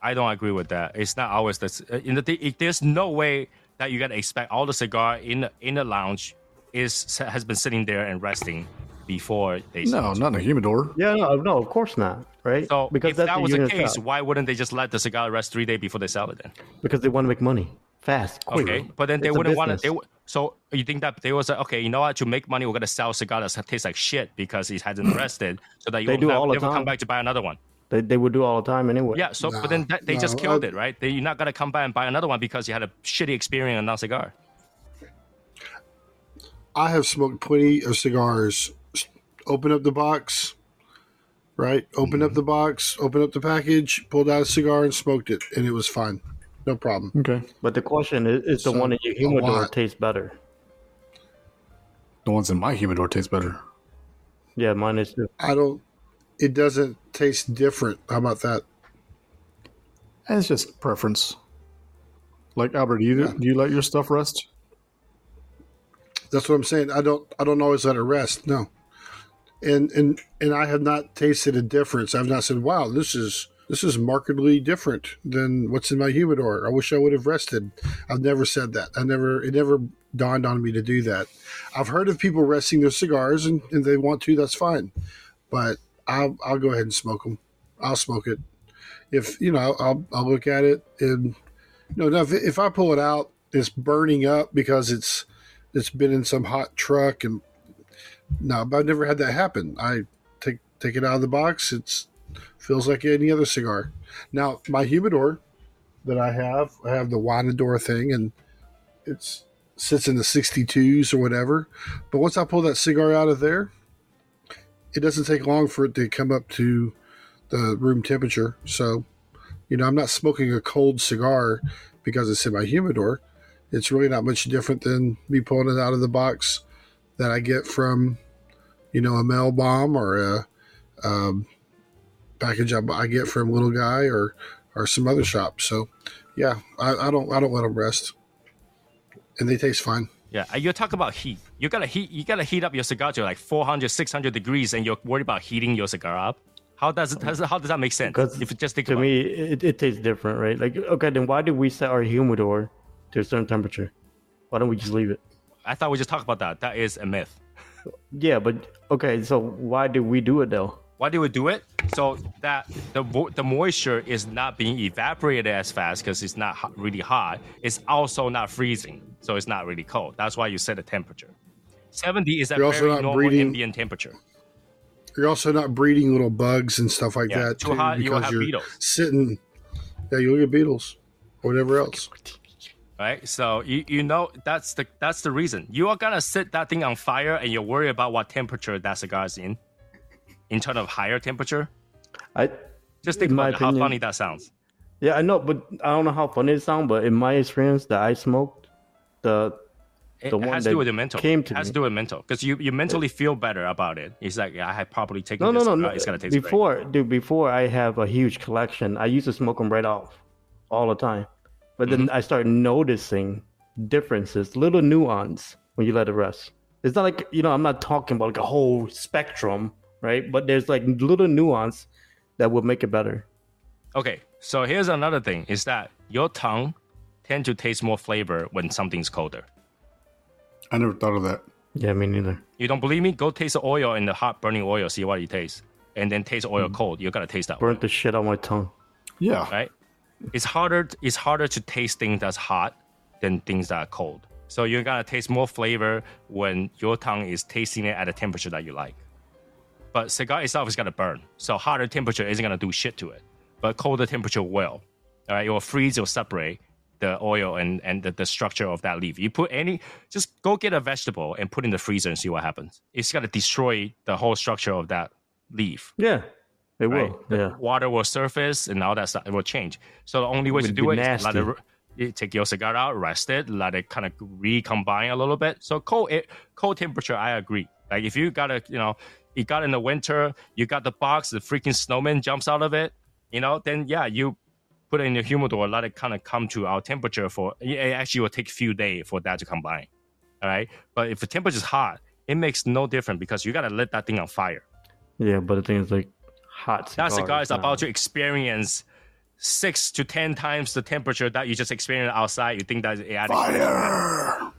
[SPEAKER 2] I don't agree with that. It's not always this. uh, In the th- there's no way that you gotta expect all the cigar in the, in the lounge is has been sitting there and resting before they.
[SPEAKER 4] No, not in a humidor.
[SPEAKER 5] Yeah, no, no, of course not, right?
[SPEAKER 2] So
[SPEAKER 5] because
[SPEAKER 2] if
[SPEAKER 5] that's
[SPEAKER 2] that was the case,
[SPEAKER 5] style.
[SPEAKER 2] why wouldn't they just let the cigar rest three days before they sell it then?
[SPEAKER 5] because they want to make money fast, quick.
[SPEAKER 2] Okay, but then they
[SPEAKER 5] It's
[SPEAKER 2] wouldn't want to. They, w- so you think that they was like, okay, you know what? To make money, we're gonna sell cigars that taste like shit because it hasn't rested, so that you
[SPEAKER 5] They
[SPEAKER 2] will
[SPEAKER 5] do
[SPEAKER 2] never,
[SPEAKER 5] all the
[SPEAKER 2] never come back to buy another one.
[SPEAKER 5] They, they would do all the time anyway.
[SPEAKER 2] Yeah. So, but then that, they
[SPEAKER 3] No,
[SPEAKER 2] just killed
[SPEAKER 3] I-
[SPEAKER 2] it, right? They, you're not gonna come back and buy another one because you had a shitty experience on that cigar.
[SPEAKER 3] I have smoked plenty of cigars. Open up the box, right? Open up mm-hmm. the box, open up the package, pulled out a cigar and smoked it, and it was fine. No problem.
[SPEAKER 4] Okay.
[SPEAKER 5] But the question is, is the
[SPEAKER 3] So,
[SPEAKER 5] one in your humidor tastes better?
[SPEAKER 4] The ones in my humidor taste better.
[SPEAKER 5] Yeah, mine is too.
[SPEAKER 3] I don't. It doesn't taste different. How about that?
[SPEAKER 4] It's just preference. Like Albert, do you do you let your stuff rest?
[SPEAKER 3] That's what I'm saying. I don't. I don't always let it rest. No. And and and I have not tasted a difference. I've not said, "Wow, this is this is markedly different than what's in my humidor." I wish I would have rested. I've never said that. I never. It never dawned on me to do that. I've heard of people resting their cigars, and, and they want to. That's fine. But I'll I'll go ahead and smoke them. I'll smoke it. If you know, I'll I'll look at it and you know, now if, if I pull it out, it's burning up because it's it's been in some hot truck and no, but I've never had that happen. I take take it out of the box. It's feels like any other cigar. Now my humidor that I have, I have the Wanador thing, and it's sits in the 62s or whatever. But once I pull that cigar out of there, it doesn't take long for it to come up to the room temperature. So, you know, I'm not smoking a cold cigar because it's in my humidor. It's really not much different than me pulling it out of the box that I get from, you know, a mail bomb or a um, package I, I get from Little Guy or or some other mm-hmm. shop. So, yeah, I, I don't I don't let them rest, and they taste fine.
[SPEAKER 2] Yeah, uh, you talk about heat. You gotta heat. You gotta heat up your cigar to like 400, 600 degrees, and you're worried about heating your cigar up. How does it? How does, how does that make sense?
[SPEAKER 5] Because
[SPEAKER 2] if you just think
[SPEAKER 5] to
[SPEAKER 2] about
[SPEAKER 5] me, it, it tastes different, right? Like, okay, then why did we set our humidor to a certain temperature? Why don't we just leave it?
[SPEAKER 2] I thought we just talked about that. That is a myth.
[SPEAKER 5] Yeah, but okay, so why did we do it though?
[SPEAKER 2] Why do we do it? So that the the moisture is not being evaporated as fast because it's not hot, really hot. It's also not freezing, so it's not really cold. That's why you set a temperature. 70 is a
[SPEAKER 3] You're
[SPEAKER 2] very normal
[SPEAKER 3] breeding-
[SPEAKER 2] ambient temperature.
[SPEAKER 3] You're also not breeding little bugs and stuff like
[SPEAKER 2] Yeah,
[SPEAKER 3] that
[SPEAKER 2] too
[SPEAKER 3] too,
[SPEAKER 2] hot, you
[SPEAKER 3] because
[SPEAKER 2] have
[SPEAKER 3] you're
[SPEAKER 2] beetles.
[SPEAKER 3] sitting. Yeah, you look at beetles or whatever else.
[SPEAKER 2] right? So you, you know that's the that's the reason you are gonna set that thing on fire and you're worried about what temperature that cigar is in, in terms of higher temperature.
[SPEAKER 5] I
[SPEAKER 2] Just think about how funny that sounds.
[SPEAKER 5] yeah, I know, but I don't know how funny it sounds. But in my experience, that I smoked, the
[SPEAKER 2] It
[SPEAKER 5] The one
[SPEAKER 2] has to do with the mental.
[SPEAKER 5] came to
[SPEAKER 2] has
[SPEAKER 5] me.
[SPEAKER 2] to do with mental because you, you mentally feel better about it. It's like yeah, I had properly taken
[SPEAKER 5] no, no, no, no.
[SPEAKER 2] It's gonna taste great.
[SPEAKER 5] before, dude, before I have a huge collection, I used to smoke them right off, all the time. But then
[SPEAKER 2] Mm-hmm.
[SPEAKER 5] I started noticing differences, little nuance when you let it rest. It's not like you know, I'm not talking about like a whole spectrum, right? But there's like little nuance that will make it better.
[SPEAKER 2] Okay, so here's another thing: is that your tongue tend to taste more flavor when something's colder.
[SPEAKER 4] I never thought of that.
[SPEAKER 5] Yeah, me neither.
[SPEAKER 2] You don't believe me? Go taste the oil in the hot burning oil, see what it tastes, and then taste oil mm. cold. You gotta taste that.
[SPEAKER 5] Burnt the shit out my tongue.
[SPEAKER 4] Yeah.
[SPEAKER 2] right? It's harder. It's harder to taste things that's hot than things that are cold. So you're gonna taste more flavor when your tongue is tasting it at a temperature that you like. But cigar itself is gonna burn, so hotter temperature isn't gonna do shit to it. But colder temperature will. All right, it will freeze or separate the oil and and the, the structure of that leaf. You put any, just go get a vegetable and put in the freezer and see what happens. It's gonna destroy the whole structure of that leaf
[SPEAKER 5] Yeah, it
[SPEAKER 2] right?
[SPEAKER 5] will.
[SPEAKER 2] The
[SPEAKER 5] Yeah.
[SPEAKER 2] water will surface and all that stuff. It will change. So the only way to do it is let
[SPEAKER 5] nasty.
[SPEAKER 2] it, take your cigar out, rest it, let it kind of recombine a little bit. So cold, it, cold temperature, I agree. Like if you got a, you know, you got in the winter, you got the box, the freaking snowman jumps out of it, you know, then yeah, you put it in the humidor, let it kind of come to our temperature for. It actually will take a few days for that to combine. All right, but if the temperature is hot, it makes no difference because you gotta let that thing on fire.
[SPEAKER 5] Yeah, but the thing is like hot
[SPEAKER 2] That
[SPEAKER 5] cigars.
[SPEAKER 2] cigar is
[SPEAKER 5] nah.
[SPEAKER 2] about to experience six to ten times the temperature that you just experienced outside. You think that it actually,
[SPEAKER 4] Fire.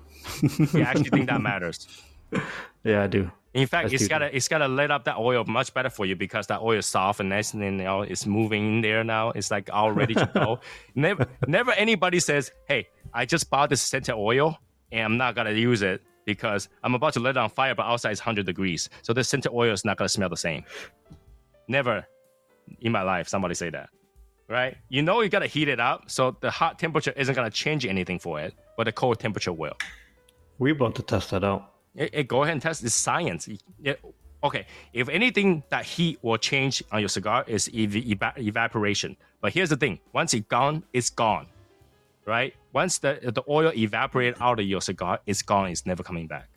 [SPEAKER 2] you actually think that matters.
[SPEAKER 5] Yeah, I do.
[SPEAKER 2] In fact,
[SPEAKER 5] That's
[SPEAKER 2] it's
[SPEAKER 5] too
[SPEAKER 2] gotta it's gotta let up that oil much better for you because that oil is soft and nice and you know it's moving in there now. It's like all ready to go. never never anybody says, Hey, I just bought this scented oil and I'm not gonna use it because I'm about to let it on fire, but outside is hundred degrees. So the scented oil is not gonna smell the same. Never in my life somebody say that. Right? You know you gotta heat it up, so the hot temperature isn't gonna change anything for it, but the cold temperature will.
[SPEAKER 5] We about to test that out.
[SPEAKER 2] It, it- go ahead and test. It's science. It- okay, if anything, that heat will change on your cigar is ev- eva- evaporation. But here's the thing: once it's gone, it's gone. right? Once the the oil evaporate out of your cigar, it's gone. It's never coming back.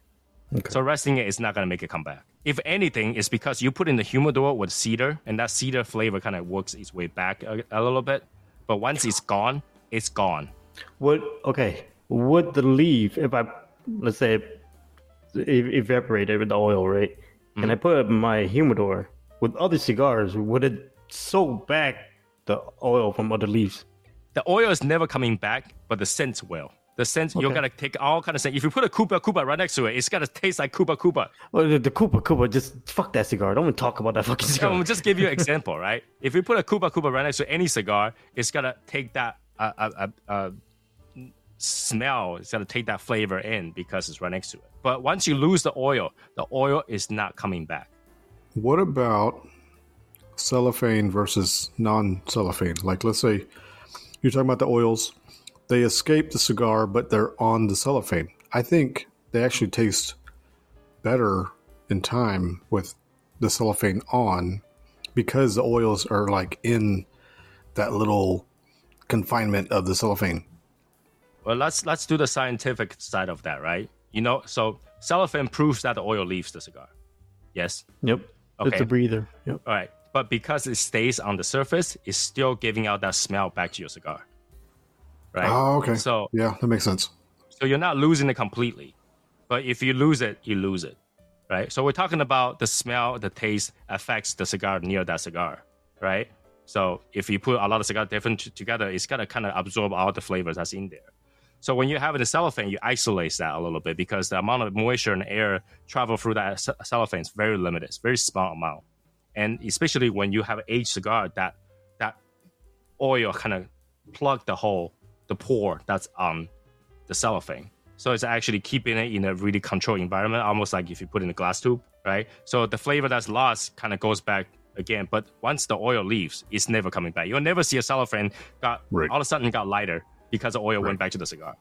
[SPEAKER 2] So resting it is not gonna make it come back. If anything, it's because you put in the humidor with cedar, and that cedar flavor kind of works its way back a, a little bit. But once it's gone, it's gone.
[SPEAKER 5] Would okay? Would the leaf, if I let's say, evaporated with the oil, right? And I put it in my humidor with other cigars, would it soak back the oil from other leaves?
[SPEAKER 2] The oil is never coming back, but the scent will. The scent you're gonna take all kind of scent. If you put a Cuba Cuba right next to it, it's gonna taste like Cuba Cuba.
[SPEAKER 5] Well, the, the Cuba Cuba, just fuck that cigar. Don't even talk about that fucking cigar.
[SPEAKER 2] I'm just give you an example, right? If you put a Cuba Cuba right next to any cigar, it's gonna take that uh, uh, uh, uh, smell. It's gonna take that flavor in because it's right next to it. But once you lose the oil, the oil is not coming back.
[SPEAKER 4] What about cellophane versus non-cellophane? Like, let's say you're talking about the oils; they escape the cigar, but they're on the cellophane. I think they actually taste better in time with the cellophane on because the oils are like in that little confinement of the cellophane.
[SPEAKER 2] Well, let's let's do the scientific side of that, right? You know, so cellophane proves that the oil leaves the cigar. Yes.
[SPEAKER 5] Yep. It's a breather. Yep.
[SPEAKER 2] All right. But because it stays on the surface, it's still giving out that smell back to your cigar. Right?
[SPEAKER 4] Oh, okay.
[SPEAKER 2] So
[SPEAKER 4] Yeah, that makes sense.
[SPEAKER 2] so you're not losing it completely. But if you lose it, you lose it. Right? So we're talking about the smell, the taste affects the cigar near that cigar. Right? So if you put a lot of cigar different t- together, it's gonna kind of absorb all the flavors that's in there. So when you have it in cellophane, you isolate that a little bit because the amount of moisture and air travel through that cellophane is very limited. It's very small amount, and especially when you have an aged cigar, that that oil kind of plug the hole, the pore that's on the cellophane. So it's actually keeping it in a really controlled environment, almost like if you put in a glass tube, right? So the flavor that's lost kind of goes back again. But once the oil leaves, it's never coming back. You'll never see a cellophane got
[SPEAKER 4] Right.
[SPEAKER 2] all of a sudden got lighter because the oil went back to the cigar.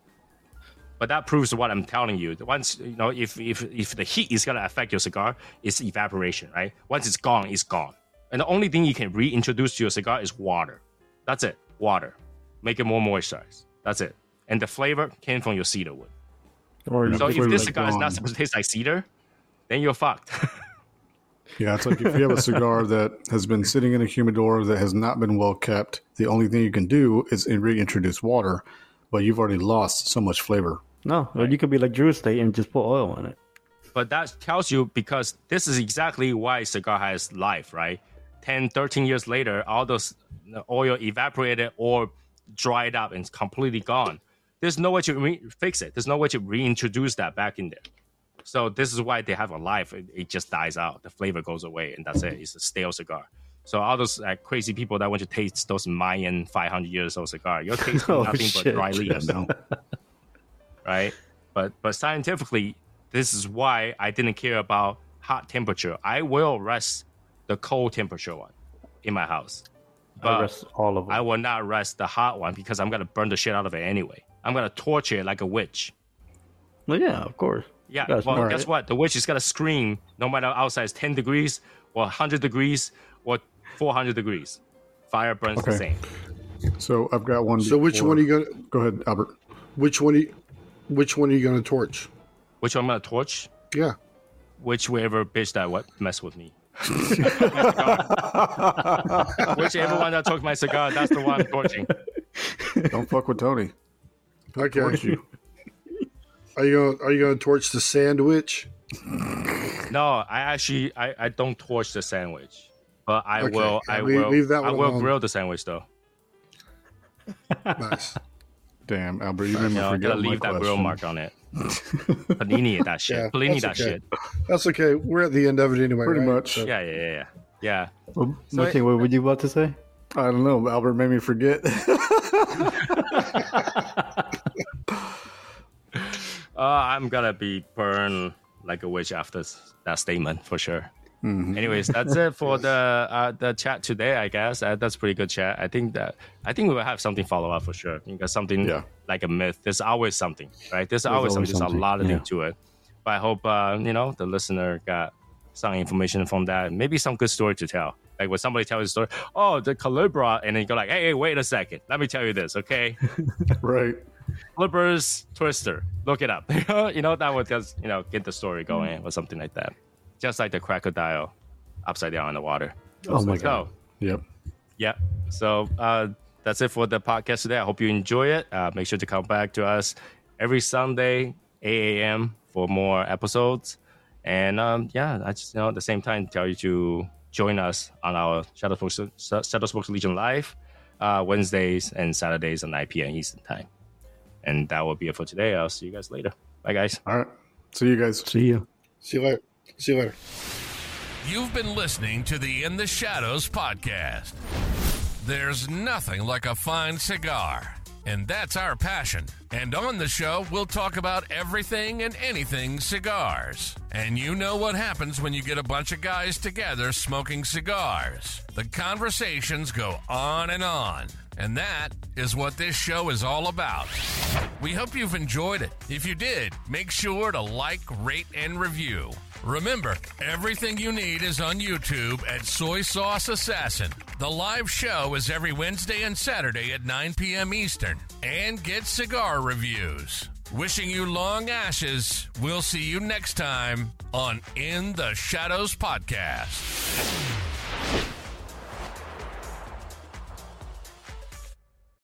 [SPEAKER 2] But that proves what I'm telling you. Once you know, if if if the heat is gonna affect your cigar, it's evaporation, right? Once it's gone, it's gone. And the only thing you can reintroduce to your cigar is water. That's it. Water. Make it more moisturized. That's it. And the flavor came from your cedar wood.
[SPEAKER 5] Or
[SPEAKER 2] So if this
[SPEAKER 4] is
[SPEAKER 2] cigar is not supposed to taste like cedar, then you're fucked.
[SPEAKER 4] Yeah, it's like if you have a cigar that has been sitting in a humidor that has not been well kept, the only thing you can do is reintroduce water, but you've already lost so much flavor.
[SPEAKER 5] no, or you could be like Drew Estate and just put oil in it.
[SPEAKER 2] but that tells you because this is exactly why cigar has life, right? 10, 13 years later, all those oil evaporated or dried up and it's completely gone. There's no way to re- fix it. There's no way to reintroduce that back in there. So this is why they have a life. It, it just dies out. The flavor goes away, and that's it. It's a stale cigar. So all those like, crazy people that want to taste those Mayan 500 years old cigar, you're tasting
[SPEAKER 5] Oh,
[SPEAKER 2] nothing but
[SPEAKER 5] shit.
[SPEAKER 2] dry leaves
[SPEAKER 4] No.
[SPEAKER 2] right? But but scientifically, this is why I didn't care about hot temperature. I will rest the cold temperature one in my house,
[SPEAKER 5] I rest all of them.
[SPEAKER 2] I will not rest the hot one because I'm gonna burn the shit out of it anyway. I'm gonna torture it like a witch.
[SPEAKER 5] well, yeah, of course.
[SPEAKER 2] Yeah,
[SPEAKER 5] That's
[SPEAKER 2] well,
[SPEAKER 5] smart.
[SPEAKER 2] guess what? The witch is gonna scream no matter outside is 10 degrees or 100 degrees or 400 degrees. Fire burns the same.
[SPEAKER 4] So I've got one.
[SPEAKER 3] So which
[SPEAKER 4] before-
[SPEAKER 3] one are you gonna?
[SPEAKER 4] Go ahead, Albert.
[SPEAKER 3] Which one? Are you, which one are you gonna torch?
[SPEAKER 2] Which one I'm gonna torch?
[SPEAKER 3] Yeah.
[SPEAKER 2] whichever bitch that what mess with me. whichever one that took my cigar, that's the one I'm torching.
[SPEAKER 4] Don't fuck with Tony.
[SPEAKER 3] Okay.
[SPEAKER 4] Torch you.
[SPEAKER 3] Are you gonna Are you gonna torch the sandwich?
[SPEAKER 2] No, I actually I, I don't torch the sandwich, but I
[SPEAKER 3] Okay,
[SPEAKER 2] will
[SPEAKER 3] yeah,
[SPEAKER 2] I
[SPEAKER 3] leave-
[SPEAKER 2] will
[SPEAKER 3] leave that
[SPEAKER 2] I will
[SPEAKER 3] alone.
[SPEAKER 2] grill the sandwich though.
[SPEAKER 3] Nice.
[SPEAKER 4] Damn, Albert, you made me forget.
[SPEAKER 2] Gotta leave that grill mark on it. Panini that shit.
[SPEAKER 3] Yeah,
[SPEAKER 2] Panini that
[SPEAKER 3] okay.
[SPEAKER 2] shit.
[SPEAKER 3] That's okay. We're at the end of it anyway.
[SPEAKER 4] Pretty
[SPEAKER 3] right?
[SPEAKER 4] much.
[SPEAKER 3] So-
[SPEAKER 2] Yeah, yeah, yeah, yeah. Yeah.
[SPEAKER 5] Well,
[SPEAKER 2] So
[SPEAKER 5] Martin, what were you about to say?
[SPEAKER 4] I don't know. Albert made me forget.
[SPEAKER 2] Uh, I'm gonna be burned like a witch after that statement for sure.
[SPEAKER 4] Mm-hmm.
[SPEAKER 2] Anyways, that's it for the uh, the chat today. I guess uh, that's pretty good chat. I think that I think we will have something follow up for sure. Because something
[SPEAKER 4] Yeah.
[SPEAKER 2] like a myth. There's always something, right? There's, always,
[SPEAKER 5] always
[SPEAKER 2] something. There's a lot of
[SPEAKER 5] yeah.
[SPEAKER 2] things to it. But I hope uh, you know the listener got some information from that. Maybe some good story to tell. Like when somebody tells a story, oh, the Culebra, and then you go like, hey, hey, wait a second, let me tell you this, okay?
[SPEAKER 4] Right.
[SPEAKER 2] Culebra's Twister, look it up. you know that would just you know get the story going or something like that. Just like the crocodile upside down in the water.
[SPEAKER 4] Oh my
[SPEAKER 2] So,
[SPEAKER 4] god. Yep.
[SPEAKER 2] yeah. So uh, that's it for the podcast today. I hope you enjoy it. Uh, make sure to come back to us every Sunday, 8 a.m. for more episodes. And um, yeah, I just you know at the same time tell you to join us on our Shadow Spokes, Shadow Spokes Legion live uh, Wednesdays and Saturdays at 9 p.m. Eastern time. And that will be it for today. I'll see you guys later. Bye, guys.
[SPEAKER 4] All right. See you guys.
[SPEAKER 5] See you.
[SPEAKER 3] See you later. See you later.
[SPEAKER 1] You've been listening to the In the Shadows podcast. There's nothing like a fine cigar, and that's our passion. And on the show, we'll talk about everything and anything cigars. And you know what happens when you get a bunch of guys together smoking cigars. The conversations go on and on. And that is what this show is all about. We hope you've enjoyed it. If you did, make sure to like, rate, and review. Remember, everything you need is on YouTube at Soy Sauce Assassin. The live show is every Wednesday and Saturday at 9 p.m. Eastern. And get cigar reviews. Wishing you long ashes. We'll see you next time on In the Shadows Podcast.